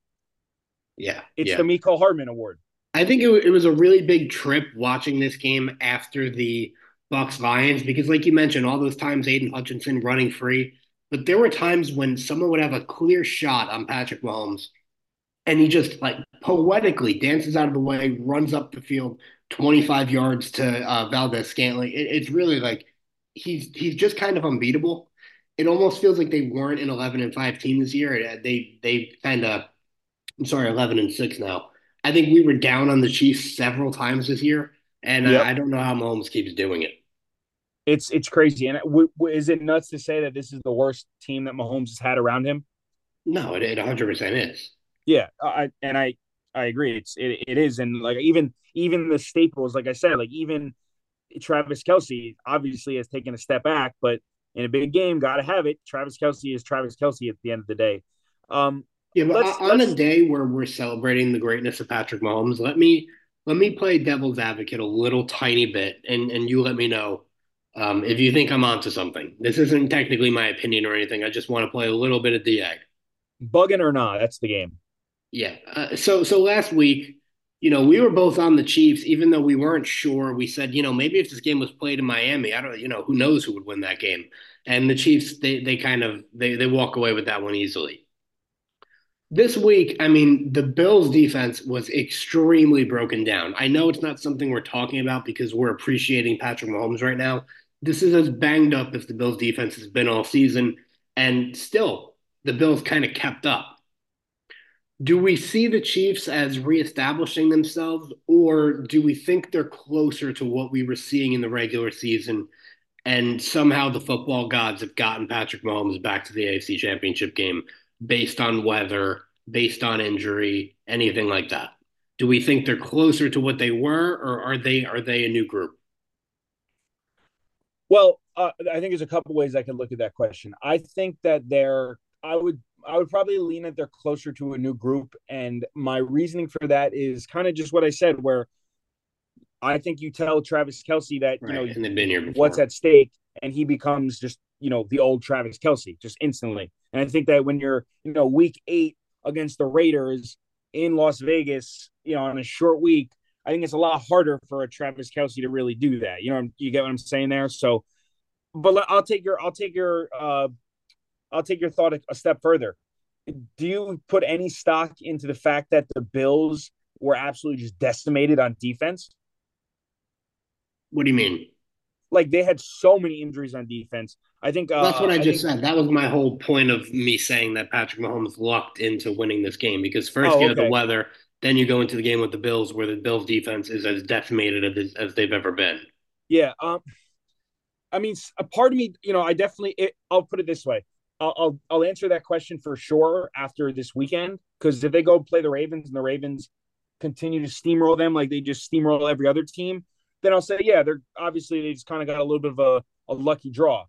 Yeah. It's yeah. the Mecole Hardman award. I think it, it was a really big trip watching this game after the Bucs Lions because like you mentioned all those times Aidan Hutchinson running free, but there were times when someone would have a clear shot on Patrick Mahomes and he just like poetically dances out of the way, runs up the field 25 yards to uh, Valdes-Scantling. It, it's really like he's he's just kind of unbeatable. It almost feels like they weren't an 11 and 5 team this year. They they kind of I'm sorry, 11 and 6 now. I think we were down on the Chiefs several times this year, and yep. I, I, don't know how Mahomes keeps doing it. It's it's crazy. And w- w- is it nuts to say that this is the worst team that Mahomes has had around him? No, it, it 100% is. Yeah, I and I I agree. It's it, it is, and like even even the staples, like I said, like even Travis Kelce obviously has taken a step back, but in a big game, got to have it. Travis Kelce is Travis Kelce at the end of the day. Um, yeah, but let's, on let's... a day where we're celebrating the greatness of Patrick Mahomes, let me let me play devil's advocate a little tiny bit, and and you let me know um, if you think I'm onto something. This isn't technically my opinion or anything. I just want to play a little bit of DA. Bugging or not, that's the game. Yeah. Uh, so so last week, you know, we were both on the Chiefs, even though we weren't sure. We said, you know, maybe if this game was played in Miami, I don't, you know, who knows who would win that game. And the Chiefs, they they kind of they they walk away with that one easily. This week, I mean, the Bills defense was extremely broken down. I know it's not something we're talking about because we're appreciating Patrick Mahomes right now. This is as banged up as the Bills defense has been all season. And still, the Bills kind of kept up. Do we see the Chiefs as reestablishing themselves, or do we think they're closer to what we were seeing in the regular season? And somehow the football gods have gotten Patrick Mahomes back to the AFC Championship game based on weather, based on injury, anything like that? Do we think they're closer to what they were, or are they are they a new group? Well, uh, I think there's a couple ways I can look at that question. I think that they're I would I would probably lean that they're closer to a new group, and my reasoning for that is kind of just what I said, where I think you tell Travis Kelce that right. you know and they've been here what's at stake, and he becomes just you know the old Travis Kelce just instantly. And I think that when you're, you know, week eight against the Raiders in Las Vegas, you know, on a short week, I think it's a lot harder for a Travis Kelce to really do that. You know, you get what I'm saying there. So, but I'll take your, I'll take your, uh, I'll take your thought a, a step further. Do you put any stock into the fact that the Bills were absolutely just decimated on defense? What do you mean? Like they had so many injuries on defense. I think uh, that's what I, I just think... said. That was my whole point of me saying that Patrick Mahomes lucked into winning this game because first oh, you have the weather, then you go into the game with the Bills, where the Bills defense is as decimated as, as they've ever been. Yeah, um, I mean, a part of me, you know, I definitely. It, I'll put it this way: I'll, I'll I'll answer that question for sure after this weekend because if they go play the Ravens and the Ravens continue to steamroll them like they just steamroll every other team, then I'll say, yeah, they're obviously they just kind of got a little bit of a, a lucky draw.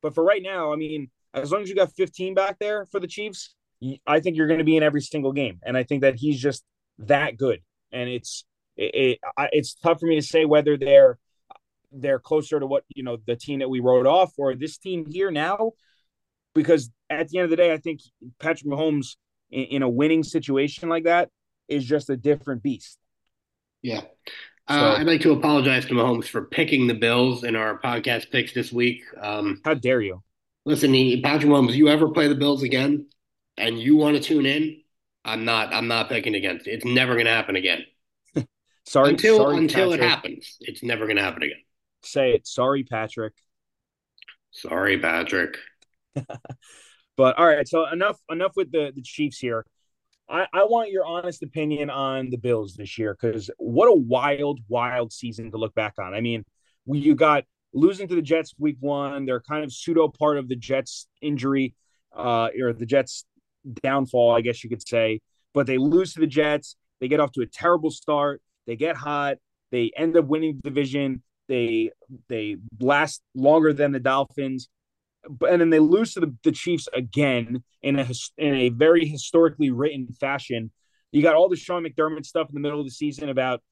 But for right now, I mean, as long as you got 15 back there for the Chiefs, I think you're going to be in every single game, and I think that he's just that good. And it's it, it, it's tough for me to say whether they're they're closer to what you know the team that we wrote off or this team here now, because at the end of the day, I think Patrick Mahomes in, in a winning situation like that is just a different beast. Yeah. Uh, so, I'd like to apologize to Mahomes for picking the Bills in our podcast picks this week. Um, how dare you? Listen, Patrick Mahomes, you ever play the Bills again, and you want to tune in? I'm not. I'm not picking against it. It's never going to happen again. sorry, until sorry, until Patrick. it happens, it's never going to happen again. Say it. Sorry, Patrick. Sorry, Patrick. but all right. So enough. Enough with the the Chiefs here. I, I want your honest opinion on the Bills this year because what a wild, wild season to look back on. I mean, we, you got losing to the Jets week one. They're kind of pseudo part of the Jets injury uh, or the Jets downfall, I guess you could say. But they lose to the Jets. They get off to a terrible start. They get hot. They end up winning the division. They they last longer than the Dolphins and then they lose to the, the Chiefs again in a in a very historically written fashion. You got all the Sean McDermott stuff in the middle of the season about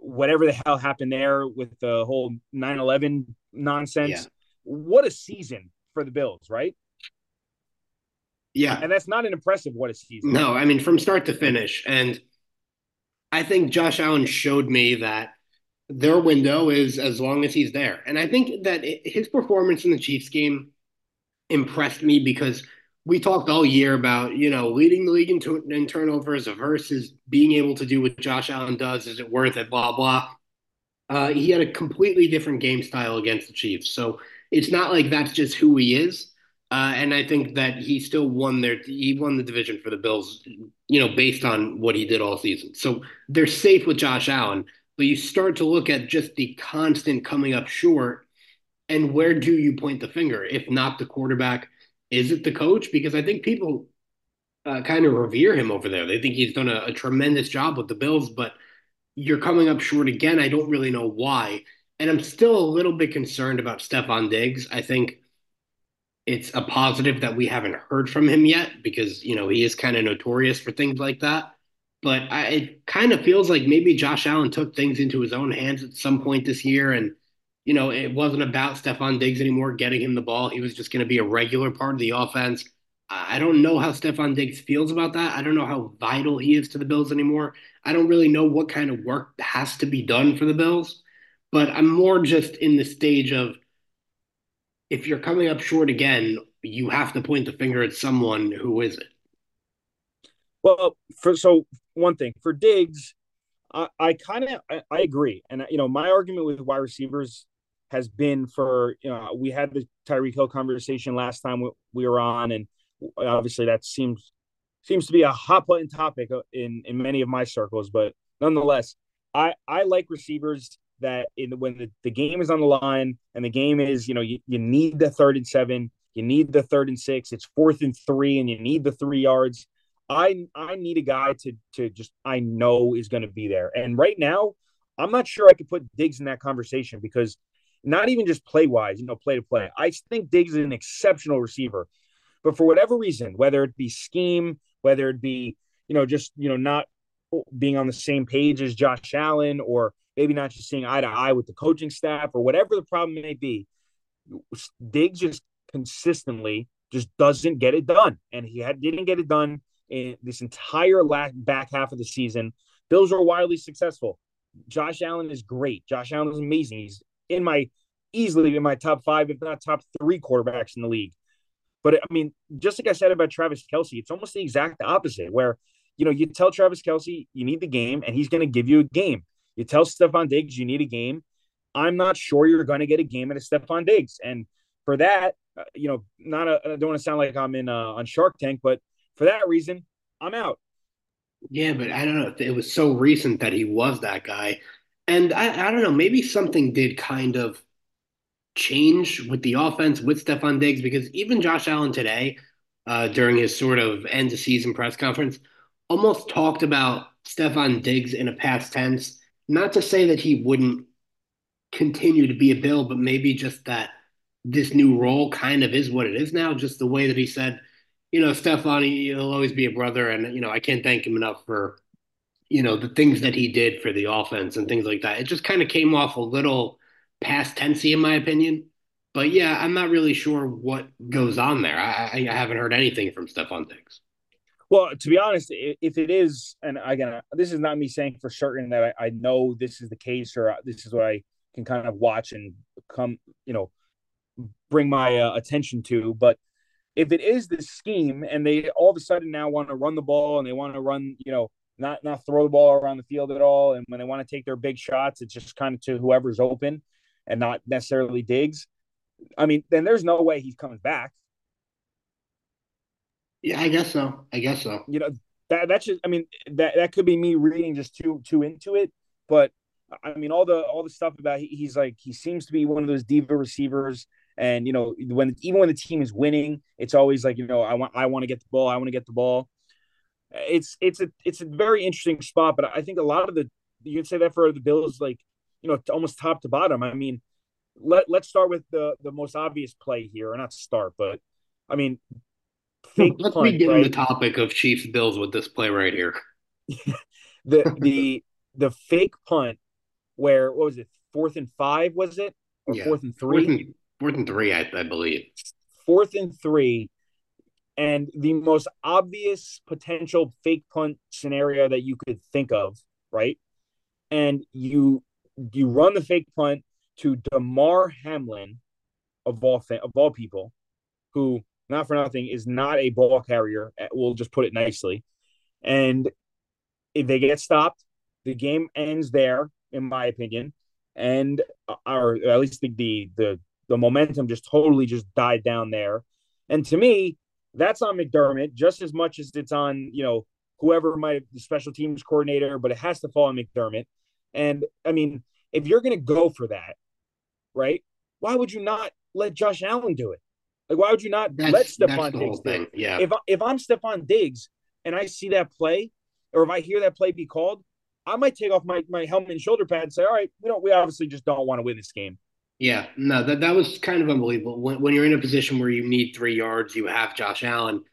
whatever the hell happened there with the whole 9-11 nonsense. Yeah. What a season for the Bills, right? Yeah. And that's not an impressive what a season. No, I mean from start to finish. And I think Josh Allen showed me that their window is as long as he's there. And I think that his performance in the Chiefs game impressed me because we talked all year about you know leading the league in, t- in turnovers versus being able to do what Josh Allen does. Is it worth it? Blah blah. Uh, he had a completely different game style against the Chiefs, so it's not like that's just who he is. Uh, and I think that he still won their he won the division for the Bills, you know, based on what he did all season. So they're safe with Josh Allen, but you start to look at just the constant coming up short and where do you point the finger? If not the quarterback, is it the coach? Because I think people uh, kind of revere him over there. They think he's done a, a tremendous job with the Bills, but you're coming up short again. I don't really know why. And I'm still a little bit concerned about Stefon Diggs. I think it's a positive that we haven't heard from him yet because, you know, he is kind of notorious for things like that. But I, it kind of feels like maybe Josh Allen took things into his own hands at some point this year. And, you know, it wasn't about Stefon Diggs anymore, getting him the ball. He was just going to be a regular part of the offense. I don't know how Stefon Diggs feels about that. I don't know how vital he is to the Bills anymore. I don't really know what kind of work has to be done for the Bills, but I'm more just in the stage of if you're coming up short again, you have to point the finger at someone who is it. Well, for so one thing for Diggs, I, I kind of I, I, agree, and you know my argument with wide receivers has been for you know we had the Tyreek Hill conversation last time we, we were on, and obviously that seems seems to be a hot button topic in in many of my circles, but nonetheless, I I like receivers that in when the, the game is on the line and the game is, you know, you, you need the third and seven, you need the third and six, it's fourth and three, and you need the three yards. I I need a guy to to just I know is going to be there. And right now, I'm not sure I could put Diggs in that conversation because not even just play wise, you know, play to play. I think Diggs is an exceptional receiver, but for whatever reason, whether it be scheme, whether it be you know just you know not being on the same page as Josh Allen or maybe not just seeing eye to eye with the coaching staff or whatever the problem may be. Diggs just consistently just doesn't get it done, and he had, didn't get it done in this entire back half of the season. Bills are wildly successful. Josh Allen is great. Josh Allen is amazing. He's in my easily in my top five, if not top three quarterbacks in the league. But I mean, just like I said about Travis Kelce, it's almost the exact opposite. Where you know you tell Travis Kelce you need the game, and he's going to give you a game. You tell Stefon Diggs you need a game. I'm not sure you're going to get a game at a Stefon Diggs. And for that, uh, you know, not a, I don't want to sound like I'm in uh, on Shark Tank, but for that reason, I'm out. Yeah, but I don't know. It was so recent that he was that guy. And I, I don't know, maybe something did kind of change with the offense with Stefon Diggs because even Josh Allen today, uh, during his sort of end of season press conference, almost talked about Stefon Diggs in a past tense not to say that he wouldn't continue to be a Bill, but maybe just that this new role kind of is what it is now. Just the way that he said, you know, Stefon, he'll always be a brother, and you know, I can't thank him enough for, you know, the things that he did for the offense and things like that. It just kind of came off a little past tensey, in my opinion. But yeah, I'm not really sure what goes on there. I, I haven't heard anything from Stefon Diggs. Well, to be honest, if it is, and again, this is not me saying for certain that I, I know this is the case or this is what I can kind of watch and come, you know, bring my uh, attention to. But if it is this scheme and they all of a sudden now want to run the ball and they want to run, you know, not not throw the ball around the field at all, and when they want to take their big shots, it's just kind of to whoever's open and not necessarily Diggs. I mean, then there's no way he's coming back. Yeah, I guess so. I guess so. You know, that that's just I mean, that that could be me reading just too too into it, but I mean all the all the stuff about he, he's like he seems to be one of those diva receivers and you know when even when the team is winning, it's always like, you know, I want I want to get the ball, I want to get the ball. It's it's a it's a very interesting spot, but I think a lot of the you can say that for the Bills like, you know, almost top to bottom. I mean, let let's start with the the most obvious play here, or not start, but I mean, Let's punt, begin right? the topic of Chiefs Bills with this play right here. the the the fake punt where what was it fourth and five was it or yeah. fourth and three fourth and, fourth and three I, I believe fourth and three and the most obvious potential fake punt scenario that you could think of right and you you run the fake punt to Damar Hamlin of all of all people who not for nothing, is not a ball carrier. Uh, we'll just put it nicely. And if they get stopped, the game ends there, in my opinion. And uh, or at least the, the the the momentum just totally just died down there. And to me, that's on McDermott just as much as it's on, you know, whoever might the special teams coordinator, but it has to fall on McDermott. And I mean, if you're gonna go for that, right? Why would you not let Josh Allen do it? Like, why would you not that's, let Stefon Diggs thing? Yeah. If if I'm Stefon Diggs and I see that play, or if I hear that play be called, I might take off my, my helmet and shoulder pad and say, all right, we don't we obviously just don't want to win this game. Yeah, no, that that was kind of unbelievable. When when you're in a position where you need three yards, you have Josh Allen.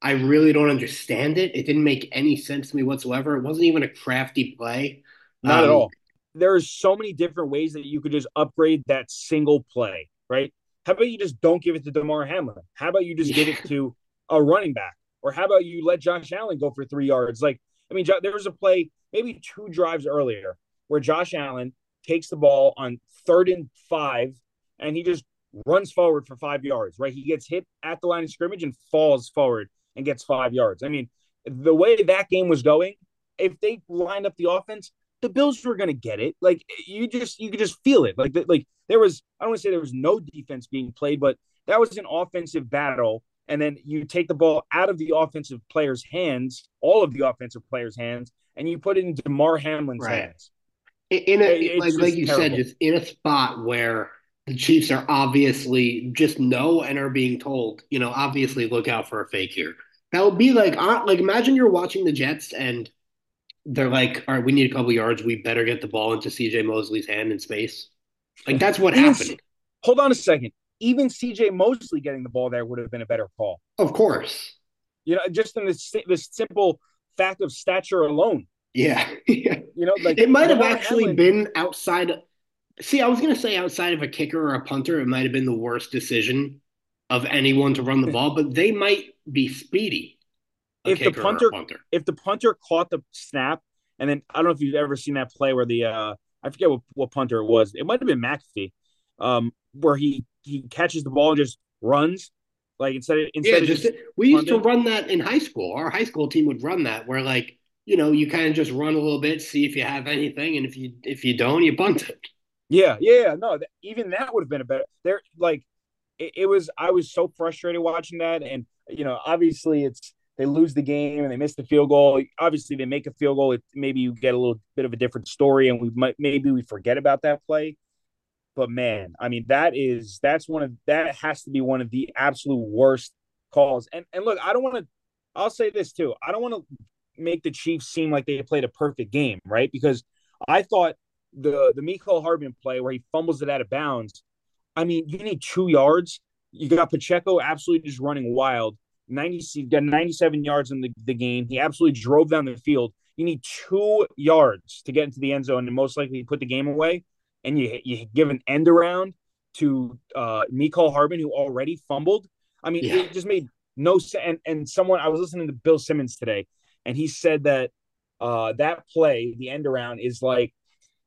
I really don't understand it. It didn't make any sense to me whatsoever. It wasn't even a crafty play. Not um, at all. There's so many different ways that you could just upgrade that single play, right? How about you just don't give it to Damar Hamlin? How about you just yeah. give it to a running back? Or how about you let Josh Allen go for three yards? Like, I mean, there was a play maybe two drives earlier where Josh Allen takes the ball on third and five and he just runs forward for five yards, right? He gets hit at the line of scrimmage and falls forward and gets five yards. I mean, the way that game was going, if they lined up the offense, the Bills were going to get it. Like you just you could just feel it. Like like there was I don't want to say there was no defense being played, but that was an offensive battle. And then you take the ball out of the offensive player's hands, all of the offensive players' hands, and you put it into Damar Hamlin's right. hands. In a like, like you terrible. said, just in a spot where the Chiefs are obviously just know and are being told, you know, obviously look out for a fake here. That would be like, uh, like imagine you're watching the Jets and they're like, all right, we need a couple yards. We better get the ball into CJ Mosley's hand in space. Like that's what Even, happened. Hold on a second. Even CJ Mosley getting the ball there would have been a better call. Of course. You know, just in this this simple fact of stature alone. Yeah. You know, like it might have actually Hamlin, been outside. See, I was going to say outside of a kicker or a punter, it might have been the worst decision of anyone to run the ball, but they might be speedy if the punter, punter, if the punter caught the snap, and then I don't know if you've ever seen that play where the uh, I forget what, what punter it was. It might have been McAfee, um, where he he catches the ball and just runs. Like instead of instead yeah, of just, just we used to run that in high school. Our high school team would run that where like you know you kind of just run a little bit, see if you have anything, and if you if you don't, you bunt it. Yeah, yeah, no, even that would have been a better. There, like it, it was. I was so frustrated watching that, and you know, obviously it's they lose the game and they miss the field goal. Obviously, they make a field goal. It, maybe you get a little bit of a different story, and we might maybe we forget about that play. But man, I mean, that is that's one of that has to be one of the absolute worst calls. And and look, I don't want to. I'll say this too. I don't want to make the Chiefs seem like they played a perfect game, right? Because I thought the the Mecole Hardman play where he fumbles it out of bounds. I mean, you need two yards. You got Pacheco absolutely just running wild. 90, he got 97 yards in the, the game. He absolutely drove down the field. You need two yards to get into the end zone and most likely put the game away. And you you give an end around to uh Mecole Hardman, who already fumbled. I mean, yeah. it just made no sense. And, and someone I was listening to Bill Simmons today, and he said that uh that play, the end around, is like,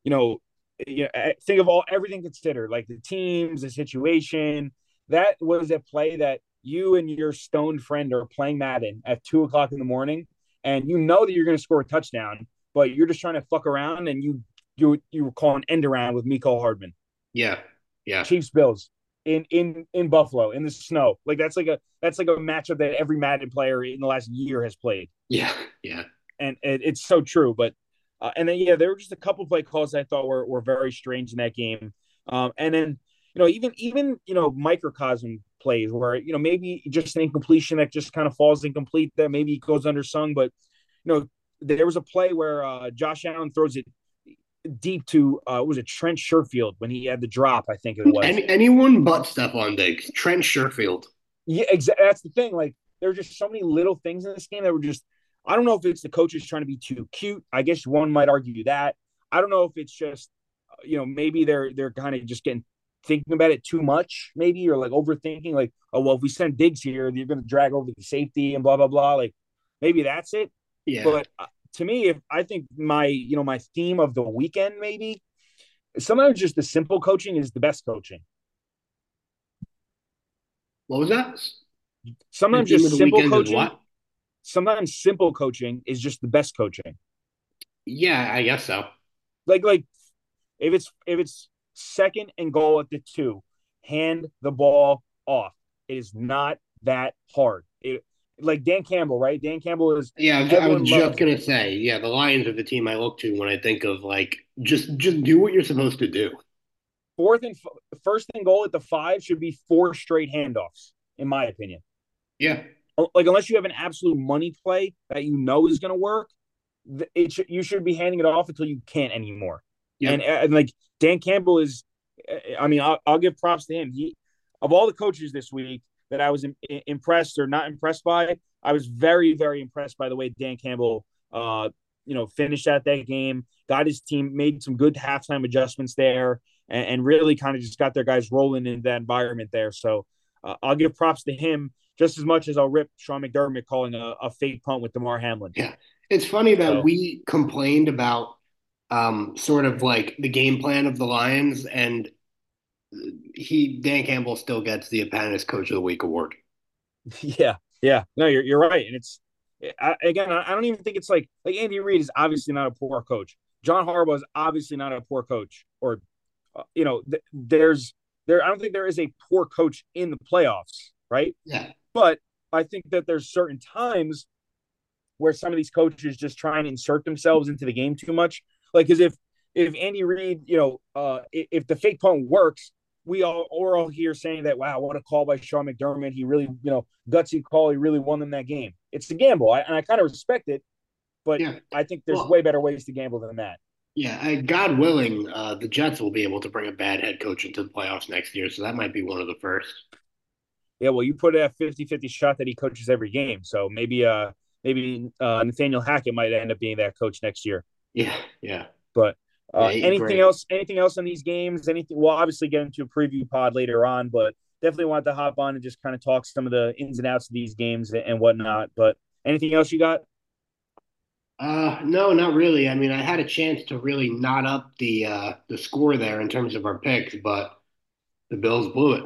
you know, you know, think of all everything considered, like the teams, the situation. That was a play that you and your stoned friend are playing Madden at two o'clock in the morning, and you know that you're going to score a touchdown, but you're just trying to fuck around, and you you you were calling end around with Mecole Hardman. Yeah, yeah. Chiefs Bills in in in Buffalo in the snow. Like that's like a that's like a matchup that every Madden player in the last year has played. Yeah, yeah. And it, it's so true. But uh, and then yeah, there were just a couple play calls I thought were were very strange in that game. Um, and then you know even even you know microcosm plays where you know maybe just an incompletion that just kind of falls incomplete that maybe goes undersung, but you know there was a play where uh, Josh Allen throws it deep to uh, was it Trent Sherfield when he had the drop? I think it was Any, anyone but Stefon Diggs. Trent Sherfield. Yeah, exactly. That's the thing. Like there were just so many little things in this game that were just. I don't know if it's the coaches trying to be too cute. I guess one might argue that. I don't know if it's just, you know, maybe they're they're kind of just getting thinking about it too much, maybe, or like overthinking, like, oh well, if we send Diggs here, you're going to drag over the safety and blah blah blah. Like maybe that's it. Yeah. But uh, to me, if I think my you know my theme of the weekend maybe sometimes just the simple coaching is the best coaching. What was that? Sometimes just simple coaching. Sometimes simple coaching is just the best coaching. Yeah, I guess so. Like like if it's if it's second and goal at the two, hand the ball off. It is not that hard. It, like Dan Campbell, right? Dan Campbell is. Yeah, I was just gonna say, yeah, the Lions are the team I look to when I think of like just just do what you're supposed to do. Fourth and first and goal at the five should be four straight handoffs, in my opinion. Yeah, uh, like unless you have an absolute money play that you know is going to work, it sh- you should be handing it off until you can't anymore. Yep. And, and like Dan Campbell is, I mean, I'll, I'll give props to him. He of all the coaches this week that I was in, impressed or not impressed by, I was very very impressed by the way Dan Campbell, uh, you know, finished out that game, got his team, made some good halftime adjustments there, and, and really kind of just got their guys rolling in that environment there. So uh, I'll give props to him just as much as I'll rip Sean McDermott calling a, a fake punt with Damar Hamlin. Yeah, it's funny that so. we complained about um, sort of like the game plan of the Lions, and he Dan Campbell still gets the Apprentice Coach of the Week award. Yeah, yeah, no, you're you're right, and it's I, again, I don't even think it's like like Andy Reid is obviously not a poor coach. John Harbaugh is obviously not a poor coach, or uh, you know, th- there's there. I don't think there is a poor coach in the playoffs, right? Yeah. But I think that there's certain times where some of these coaches just try and insert themselves into the game too much. Like, because if if Andy Reid, you know, uh, if the fake punt works, we all are all here saying that, wow, what a call by Sean McDermott. He really, you know, gutsy call. He really won them that game. It's a gamble, I, and I kind of respect it, but yeah. I think there's well, way better ways to gamble than that. Yeah, God willing, uh, the Jets will be able to bring a bad head coach into the playoffs next year, so that might be one of the first. Yeah, well, you put a 50-50 shot that he coaches every game, so maybe uh maybe uh, Nathaniel Hackett might end up being that coach next year. Yeah, yeah. But uh, yeah, anything great. else? Anything else on these games? Anything? We'll obviously get into a preview pod later on, but definitely wanted to hop on and just kind of talk some of the ins and outs of these games and whatnot. But anything else you got? Uh, no, not really. I mean, I had a chance to really knot up the uh, the score there in terms of our picks, but the Bills blew it.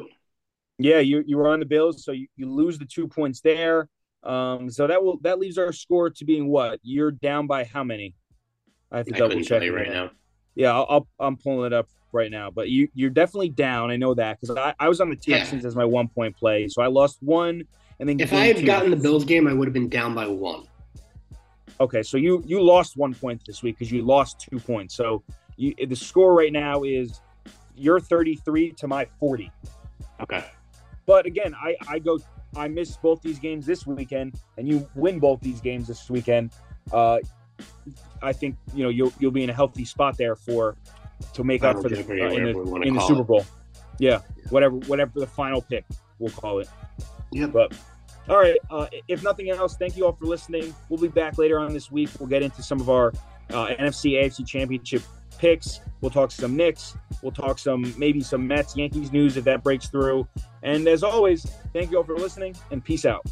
Yeah, you you were on the Bills, so you, you lose the two points there. Um, so that will that leaves our score to being what? You're down by how many? I have to I double check right now. Yeah, I'll, i am pulling it up right now, but you you're definitely down. I know that because I, I was on the Texans yeah. as my one point play, so I lost one, and then if I had gotten the Bills game, I would have been down by one. Okay, so you you lost one point this week because you lost two points. So you, the score right now is you're 33 to my 40. Okay. But again, I I go I missed both these games this weekend, and you win both these games this weekend. Uh, I think you know you'll you'll be in a healthy spot there for to make up for the uh, in the, in the Super Bowl. Yeah, yeah, whatever whatever the final pick we'll call it. Yeah. But all right. Uh, if nothing else, thank you all for listening. We'll be back later on this week. We'll get into some of our uh, NFC AFC Championship picks. We'll talk some Knicks. We'll talk some maybe some Mets Yankees news if that breaks through. And as always, thank you all for listening and peace out.